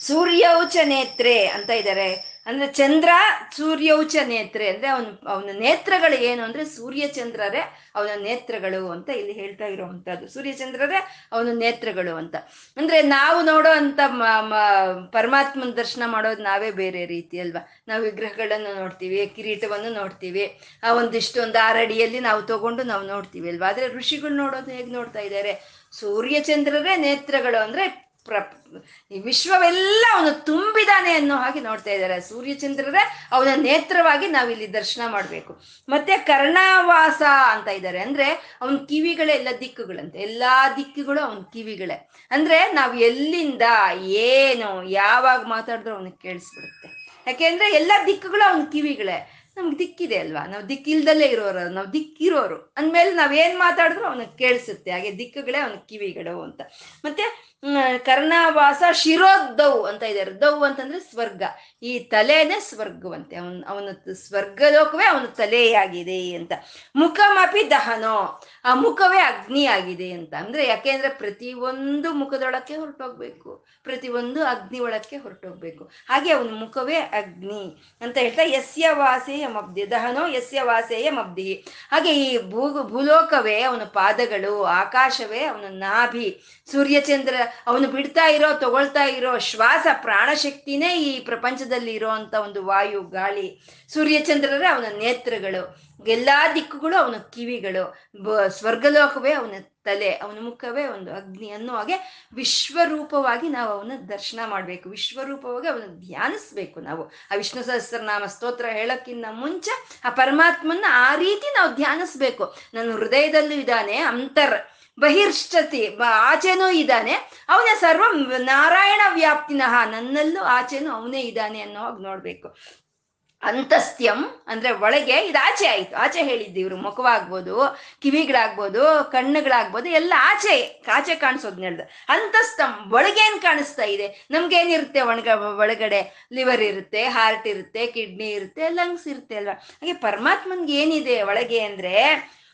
ಸೂರ್ಯೌಚ ನೇತ್ರೆ ಅಂತ ಇದ್ದಾರೆ. ಅಂದ್ರೆ ಚಂದ್ರ ಸೂರ್ಯೌಚ ನೇತ್ರೆ ಅಂದ್ರೆ ಅವನು, ಅವನ ನೇತ್ರಗಳು ಏನು ಅಂದ್ರೆ ಸೂರ್ಯ ಚಂದ್ರರೇ ಅವನ ನೇತ್ರಗಳು ಅಂತ ಇಲ್ಲಿ ಹೇಳ್ತಾ ಇರುವಂತದ್ದು ಸೂರ್ಯಚಂದ್ರರೇ ಅವನ ನೇತ್ರಗಳು ಅಂತ. ಅಂದ್ರೆ ನಾವು ನೋಡೋ ಅಂತ ಪರಮಾತ್ಮನ ದರ್ಶನ ಮಾಡೋದು ನಾವೇ ಬೇರೆ ರೀತಿ ಅಲ್ವಾ? ನಾವು ವಿಗ್ರಹಗಳನ್ನು ನೋಡ್ತೀವಿ, ಕಿರೀಟವನ್ನು ನೋಡ್ತೀವಿ, ಆ ಒಂದಿಷ್ಟು ಒಂದು ಆರಡಿಯಲ್ಲಿ ನಾವು ತಗೊಂಡು ನಾವು ನೋಡ್ತೀವಿ ಅಲ್ವಾ? ಆದ್ರೆ ಋಷಿಗಳು ನೋಡೋದು ಹೇಗೆ ನೋಡ್ತಾ ಇದ್ದಾರೆ? ಸೂರ್ಯಚಂದ್ರರೇ ನೇತ್ರಗಳು ಅಂದ್ರೆ ಪ್ರ, ಈ ವಿಶ್ವವೆಲ್ಲ ಅವನು ತುಂಬಿದಾನೆ ಅನ್ನೋ ಹಾಗೆ ನೋಡ್ತಾ ಇದ್ದಾರೆ. ಸೂರ್ಯಚಂದ್ರರೇ ಅವನ ನೇತ್ರವಾಗಿ ನಾವಿಲ್ಲಿ ದರ್ಶನ ಮಾಡಬೇಕು. ಮತ್ತೆ ಕರ್ಣಾವಾಸ ಅಂತ ಇದ್ದಾರೆ. ಅಂದ್ರೆ ಅವನ ಕಿವಿಗಳೆಲ್ಲ ದಿಕ್ಕುಗಳಂತೆ. ಎಲ್ಲಾ ದಿಕ್ಕುಗಳು ಅವನ ಕಿವಿಗಳೇ. ಅಂದ್ರೆ ನಾವು ಎಲ್ಲಿಂದ, ಏನು, ಯಾವಾಗ ಮಾತಾಡಿದ್ರು ಅವನಿಗೆ ಕೇಳಿಸ್ಬಿಡುತ್ತೆ. ಯಾಕೆಂದ್ರೆ ಎಲ್ಲಾ ದಿಕ್ಕುಗಳು ಅವನ ಕಿವಿಗಳೇ. ನಮ್ಗೆ ದಿಕ್ಕಿದೆ ಅಲ್ವಾ? ನಾವು ದಿಕ್ಕಿಲ್ದಲ್ಲೇ ಇರೋರು, ನಾವು ದಿಕ್ಕಿರೋರು. ಅಂದ್ಮೇಲೆ ನಾವೇನ್ ಮಾತಾಡಿದ್ರು ಅವನಿಗೆ ಕೇಳಿಸುತ್ತೆ. ಹಾಗೆ ದಿಕ್ಕುಗಳೇ ಅವನ ಕಿವಿಗಳು ಅಂತ. ಮತ್ತೆ ಕರ್ಣಾವಾಸ ಶಿರೋದ್ದವು ಅಂತ ಇದ್ದಾರೆ ದವ್ ಅಂತಂದ್ರೆ ಸ್ವರ್ಗ. ಈ ತಲೆನೇ ಸ್ವರ್ಗವಂತೆ. ಅವನ್, ಅವನ ಸ್ವರ್ಗಲೋಕವೇ ಅವನ ತಲೆಯಾಗಿದೆ ಅಂತ. ಮುಖಮಪಿ ದಹನೋ. ಆ ಮುಖವೇ ಅಗ್ನಿ ಆಗಿದೆ ಅಂತ. ಅಂದ್ರೆ ಯಾಕೆಂದ್ರೆ ಪ್ರತಿ ಒಂದು ಮುಖದೊಳಕ್ಕೆ ಹೊರಟೋಗ್ಬೇಕು. ಪ್ರತಿ ಒಂದು ಅಗ್ನಿ ಒಳಕ್ಕೆ ಹೊರಟೋಗ್ಬೇಕು. ಹಾಗೆ ಅವನ ಮುಖವೇ ಅಗ್ನಿ ಅಂತ ಹೇಳ್ತಾ ಯಸ್ಯ ವಾಸೇಯ ಮಬ್ದಿ ದಹನೋ ಯಸ್ಯ ವಾಸೇಯ ಮಬ್ದಿ ಹಾಗೆ ಈ ಭೂ, ಭೂಲೋಕವೇ ಅವನ ಪಾದಗಳು, ಆಕಾಶವೇ ಅವನ ನಾಭಿ. ಸೂರ್ಯಚಂದ್ರ ಅವನು ಬಿಡ್ತಾ ಇರೋ, ತಗೊಳ್ತಾ ಇರೋ ಶ್ವಾಸ ಪ್ರಾಣಶಕ್ತಿನೇ ಈ ಪ್ರಪಂಚದಲ್ಲಿ ಇರೋವಂಥ ಒಂದು ವಾಯು, ಗಾಳಿ, ಸೂರ್ಯಚಂದ್ರರ ಅವನ ನೇತ್ರಗಳು. ಎಲ್ಲಾ ದಿಕ್ಕುಗಳು ಅವನ ಕಿವಿಗಳು. ಸ್ವರ್ಗಲೋಕವೇ ಅವನ ತಲೆ, ಅವನ ಮುಖವೇ ಒಂದು ಅಗ್ನಿ ಅನ್ನೋ ಹಾಗೆ ವಿಶ್ವರೂಪವಾಗಿ ನಾವು ಅವನ ದರ್ಶನ ಮಾಡ್ಬೇಕು. ವಿಶ್ವರೂಪವಾಗಿ ಅವನ ಧ್ಯಾನಿಸ್ಬೇಕು ನಾವು. ಆ ವಿಷ್ಣು ಸಹಸ್ರನಾಮ ಸ್ತೋತ್ರ ಹೇಳೋಕ್ಕಿಂತ ಮುಂಚೆ ಆ ಪರಮಾತ್ಮನ ಆ ರೀತಿ ನಾವು ಧ್ಯಾನಿಸ್ಬೇಕು. ನನ್ನ ಹೃದಯದಲ್ಲೂ ಇದ್ದಾನೆ ಅಂತರ್. ಬಹಿರ್ಷ್ಟತಿ ಆಚೆನೂ ಇದ್ದಾನೆ. ಅವನೇ ಸರ್ವ ನಾರಾಯಣ ವ್ಯಾಪ್ತಿನಃ, ನನ್ನಲ್ಲೂ ಆಚೆನೂ ಅವನೇ ಇದ್ದಾನೆ ಅನ್ನೋ ಹಾಗೆ ನೋಡ್ಬೇಕು. ಅಂತಸ್ತ್ಯಂ ಅಂದ್ರೆ ಒಳಗೆ ಇದು ಆಚೆ ಆಯ್ತು. ಆಚೆ ಹೇಳಿದ್ದು ಇವರು, ಮುಖವಾಗ್ಬೋದು, ಕಿವಿಗಳಾಗ್ಬೋದು, ಕಣ್ಣುಗಳಾಗ್ಬೋದು, ಎಲ್ಲ ಆಚೆ ಆಚೆ ಕಾಣಿಸೋದ್ನ ಹೇಳ್ದು ಅಂತಸ್ತಂ ಒಳಗೇನ್ ಕಾಣಿಸ್ತಾ ಇದೆ? ನಮ್ಗೇನಿರುತ್ತೆ ಒಣಗ, ಒಳಗಡೆ ಲಿವರ್ ಇರುತ್ತೆ, ಹಾರ್ಟ್ ಇರುತ್ತೆ, ಕಿಡ್ನಿ ಇರುತ್ತೆ, ಲಂಗ್ಸ್ ಇರುತ್ತೆ ಅಲ್ವಾ? ಹಾಗೆ ಪರಮಾತ್ಮನ್ಗೆ ಏನಿದೆ ಒಳಗೆ ಅಂದ್ರೆ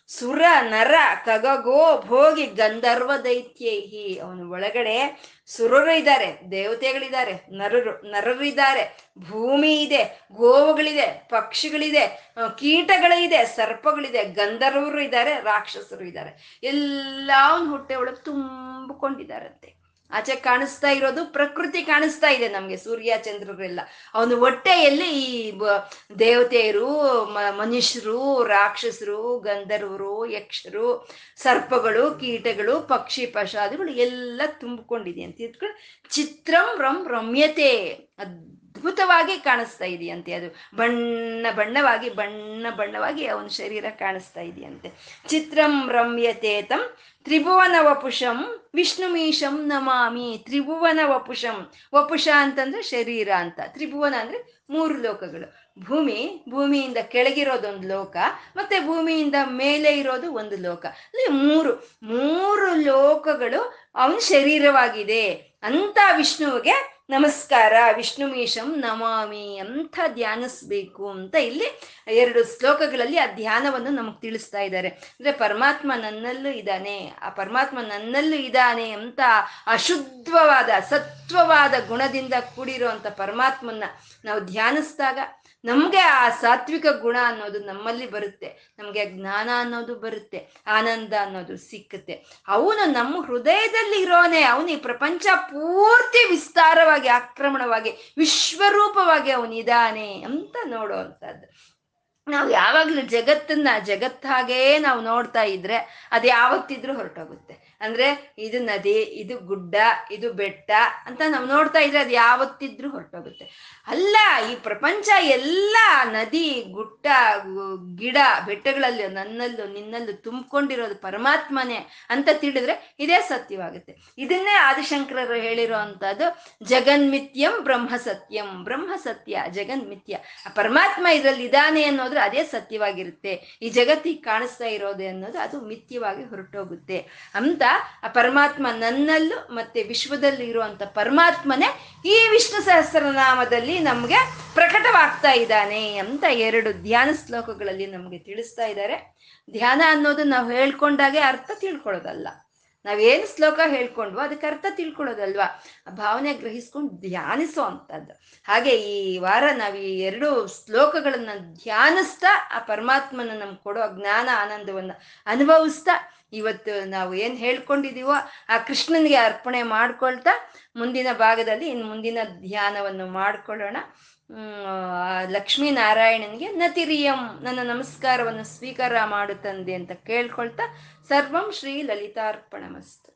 ಸುರ, ನರ, ಕಗಗೋ, ಭೋಗಿ, ಗಂಧರ್ವ ದೈತ್ಯೈಹಿ ಅವನ ಒಳಗಡೆ ಸುರರು ಇದ್ದಾರೆ, ದೇವತೆಗಳಿದ್ದಾರೆ, ನರರು ನರರಿದ್ದಾರೆ ಭೂಮಿ ಇದೆ, ಗೋವುಗಳಿದೆ, ಪಕ್ಷಿಗಳಿದೆ ಕೀಟಗಳಿದೆ, ಸರ್ಪಗಳಿದೆ, ಗಂಧರ್ವರು ಇದ್ದಾರೆ, ರಾಕ್ಷಸರು ಇದ್ದಾರೆ. ಎಲ್ಲ ಅವನ ಹೊಟ್ಟೆ ಒಳಗೆ ತುಂಬಿಕೊಂಡಿದ್ದಾರಂತೆ. ಆಚೆ ಕಾಣಿಸ್ತಾ ಇರೋದು ಪ್ರಕೃತಿ ಕಾಣಿಸ್ತಾ ಇದೆ ನಮ್ಗೆ, ಸೂರ್ಯ, ಚಂದ್ರರೆಲ್ಲ. ಅವನು ಹೊಟ್ಟೆಯಲ್ಲಿ ಈ ದೇವತೆಯರು ಮನುಷ್ಯರು, ರಾಕ್ಷಸರು, ಗಂಧರ್ವರು, ಯಕ್ಷರು, ಸರ್ಪಗಳು, ಕೀಟಗಳು, ಪಕ್ಷಿ, ಪಶಾದಿಗಳು ಎಲ್ಲ ತುಂಬಿಕೊಂಡಿದೆ ಅಂತ ಇದ್ಕೊಂಡು ಚಿತ್ರಂ ರಂ ರಮ್ಯತೆ. ಅದ್ಭುತವಾಗಿ ಕಾಣಿಸ್ತಾ ಇದೆಯಂತೆ ಅದು. ಬಣ್ಣ ಬಣ್ಣವಾಗಿ ಬಣ್ಣ ಬಣ್ಣವಾಗಿ ಅವನ ಶರೀರ ಕಾಣಿಸ್ತಾ ಇದೆಯಂತೆ. ಚಿತ್ರಂ ರಮ್ಯತೆ ತಂ ತ್ರಿಭುವನ ವಪುಷಂ ವಿಷ್ಣುಮೀಶಂ ನಮಾಮಿ. ತ್ರಿಭುವನ ವಪುಷಂ ವಪುಷ ಅಂತಂದ್ರೆ ಶರೀರ ಅಂತ. ತ್ರಿಭುವನ ಅಂದ್ರೆ ಮೂರು ಲೋಕಗಳು. ಭೂಮಿ, ಭೂಮಿಯಿಂದ ಕೆಳಗಿರೋದೊಂದು ಲೋಕ, ಮತ್ತೆ ಭೂಮಿಯಿಂದ ಮೇಲೆ ಇರೋದು ಒಂದು ಲೋಕ. ಅಲ್ಲಿ ಮೂರು ಮೂರು ಲೋಕಗಳು ಅವನ ಶರೀರವಾಗಿದೆ. ಅಂತ ವಿಷ್ಣುವಿಗೆ ನಮಸ್ಕಾರ, ವಿಷ್ಣುಮೀಶಂ ನಮಾಮಿ ಅಂತ ಧ್ಯಾನಿಸ್ಬೇಕು ಅಂತ ಇಲ್ಲಿ ಎರಡು ಶ್ಲೋಕಗಳಲ್ಲಿ ಆ ಧ್ಯಾನವನ್ನು ನಮಗೆ ತಿಳಿಸ್ತಾ ಇದ್ದಾರೆ. ಅಂದ್ರೆ ಪರಮಾತ್ಮ ನನ್ನಲ್ಲೂ ಇದ್ದಾನೆ, ಆ ಪರಮಾತ್ಮ ನನ್ನಲ್ಲೂ ಇದ್ದಾನೆ ಅಂತ ಅಶುದ್ಧವಾದ ಸತ್ವವಾದ ಗುಣದಿಂದ ಕೂಡಿರುವಂತ ಪರಮಾತ್ಮನ್ನ ನಾವು ಧ್ಯಾನಿಸಿದಾಗ ನಮ್ಗೆ ಆ ಸಾತ್ವಿಕ ಗುಣ ಅನ್ನೋದು ನಮ್ಮಲ್ಲಿ ಬರುತ್ತೆ. ನಮ್ಗೆ ಜ್ಞಾನ ಅನ್ನೋದು ಬರುತ್ತೆ. ಆನಂದ ಅನ್ನೋದು ಸಿಕ್ಕುತ್ತೆ. ಅವನು ನಮ್ಮ ಹೃದಯದಲ್ಲಿ ಇರೋನೆ. ಅವನು ಈ ಪ್ರಪಂಚ ಪೂರ್ತಿ ವಿಸ್ತಾರವಾಗಿ, ಆಕ್ರಮಣವಾಗಿ, ವಿಶ್ವರೂಪವಾಗಿ ಅವನಿದಾನೆ ಅಂತ ನೋಡುವಂಥದ್ದು. ನಾವು ಯಾವಾಗ್ಲೂ ಜಗತ್ತನ್ನ ಜಗತ್ತಾಗೇ ನಾವು ನೋಡ್ತಾ ಇದ್ರೆ ಅದು ಯಾವತ್ತಿದ್ರೂ ಹೊರಟೋಗುತ್ತೆ. ಅಂದ್ರೆ ಇದು ನದಿ, ಇದು ಗುಡ್ಡ, ಇದು ಬೆಟ್ಟ ಅಂತ ನಾವು ನೋಡ್ತಾ ಇದ್ರೆ ಅದು ಯಾವತ್ತಿದ್ರೂ ಹೊರಟೋಗುತ್ತೆ. ಅಲ್ಲ, ಈ ಪ್ರಪಂಚ ಎಲ್ಲ ನದಿ, ಗುಡ್ಡ ಗಿಡ, ಬೆಟ್ಟಗಳಲ್ಲಿ, ನನ್ನಲ್ಲೂ, ನಿನ್ನಲ್ಲೂ ತುಂಬಿಕೊಂಡಿರೋದು ಪರಮಾತ್ಮನೇ ಅಂತ ತಿಳಿದ್ರೆ ಇದೇ ಸತ್ಯವಾಗುತ್ತೆ. ಇದನ್ನೇ ಆದಿಶಂಕರರು ಹೇಳಿರೋ ಅಂತದ್ದು ಜಗನ್ಮಿತ್ಯಂ ಬ್ರಹ್ಮ ಸತ್ಯಂ, ಬ್ರಹ್ಮ ಸತ್ಯ ಜಗನ್ಮಿತ್ಯ ಪರಮಾತ್ಮ ಇದರಲ್ಲಿ ಇದಾನೆ ಅನ್ನೋದ್ರೆ ಅದೇ ಸತ್ಯವಾಗಿರುತ್ತೆ. ಈ ಜಗತ್ತಿಗೆ ಕಾಣಿಸ್ತಾ ಇರೋದೆ ಅನ್ನೋದು ಅದು ಮಿಥ್ಯವಾಗಿ ಹೊರಟೋಗುತ್ತೆ. ಅಂತ ಆ ಪರಮಾತ್ಮ ನನ್ನಲ್ಲೂ ಮತ್ತೆ ವಿಶ್ವದಲ್ಲಿ ಇರುವಂತ ಪರಮಾತ್ಮನೇ ಈ ವಿಷ್ಣು ಸಹಸ್ರನಾಮದಲ್ಲಿ ನಮ್ಗೆ ಪ್ರಕಟವಾಗ್ತಾ ಇದ್ದಾನೆ ಅಂತ ಎರಡು ಧ್ಯಾನ ಶ್ಲೋಕಗಳಲ್ಲಿ ನಮ್ಗೆ ತಿಳಿಸ್ತಾ ಇದ್ದಾರೆ. ಧ್ಯಾನ ಅನ್ನೋದು ನಾವು ಹೇಳ್ಕೊಂಡಾಗೆ ಅರ್ಥ ತಿಳ್ಕೊಳ್ಳೋದಲ್ಲ. ನಾವೇನು ಶ್ಲೋಕ ಹೇಳ್ಕೊಂಡ್ವೋ ಅದಕ್ಕೆ ಅರ್ಥ ತಿಳ್ಕೊಳ್ಳೋದಲ್ವಾ? ಆ ಭಾವನೆ ಗ್ರಹಿಸ್ಕೊಂಡು ಧ್ಯಾನಿಸೋ ಅಂತದ್ದು. ಹಾಗೆ ಈ ವಾರ ನಾವು ಈ ಎರಡು ಶ್ಲೋಕಗಳನ್ನ ಧ್ಯಾನಿಸ್ತಾ ಆ ಪರಮಾತ್ಮನ ನಮ್ಗೆ ಕೊಡೋ ಜ್ಞಾನ, ಆನಂದವನ್ನು ಅನುಭವಿಸ್ತಾ ಇವತ್ತು ನಾವು ಏನು ಹೇಳ್ಕೊಂಡಿದೀವೋ ಆ ಕೃಷ್ಣನಿಗೆ ಅರ್ಪಣೆ ಮಾಡ್ಕೊಳ್ತಾ ಮುಂದಿನ ಭಾಗದಲ್ಲಿ ಇನ್ನು ಮುಂದಿನ ಧ್ಯಾನವನ್ನು ಮಾಡ್ಕೊಳ್ಳೋಣ. ಲಕ್ಷ್ಮೀನಾರಾಯಣನಿಗೆ ನತಿರಿಯಂ, ನನ್ನ ನಮಸ್ಕಾರವನ್ನು ಸ್ವೀಕಾರ ಮಾಡುತ್ತಂದೆ ತಂದೆ ಅಂತ ಕೇಳ್ಕೊಳ್ತಾ ಸರ್ವಂ ಶ್ರೀ ಲಲಿತಾರ್ಪಣಮಸ್ತು.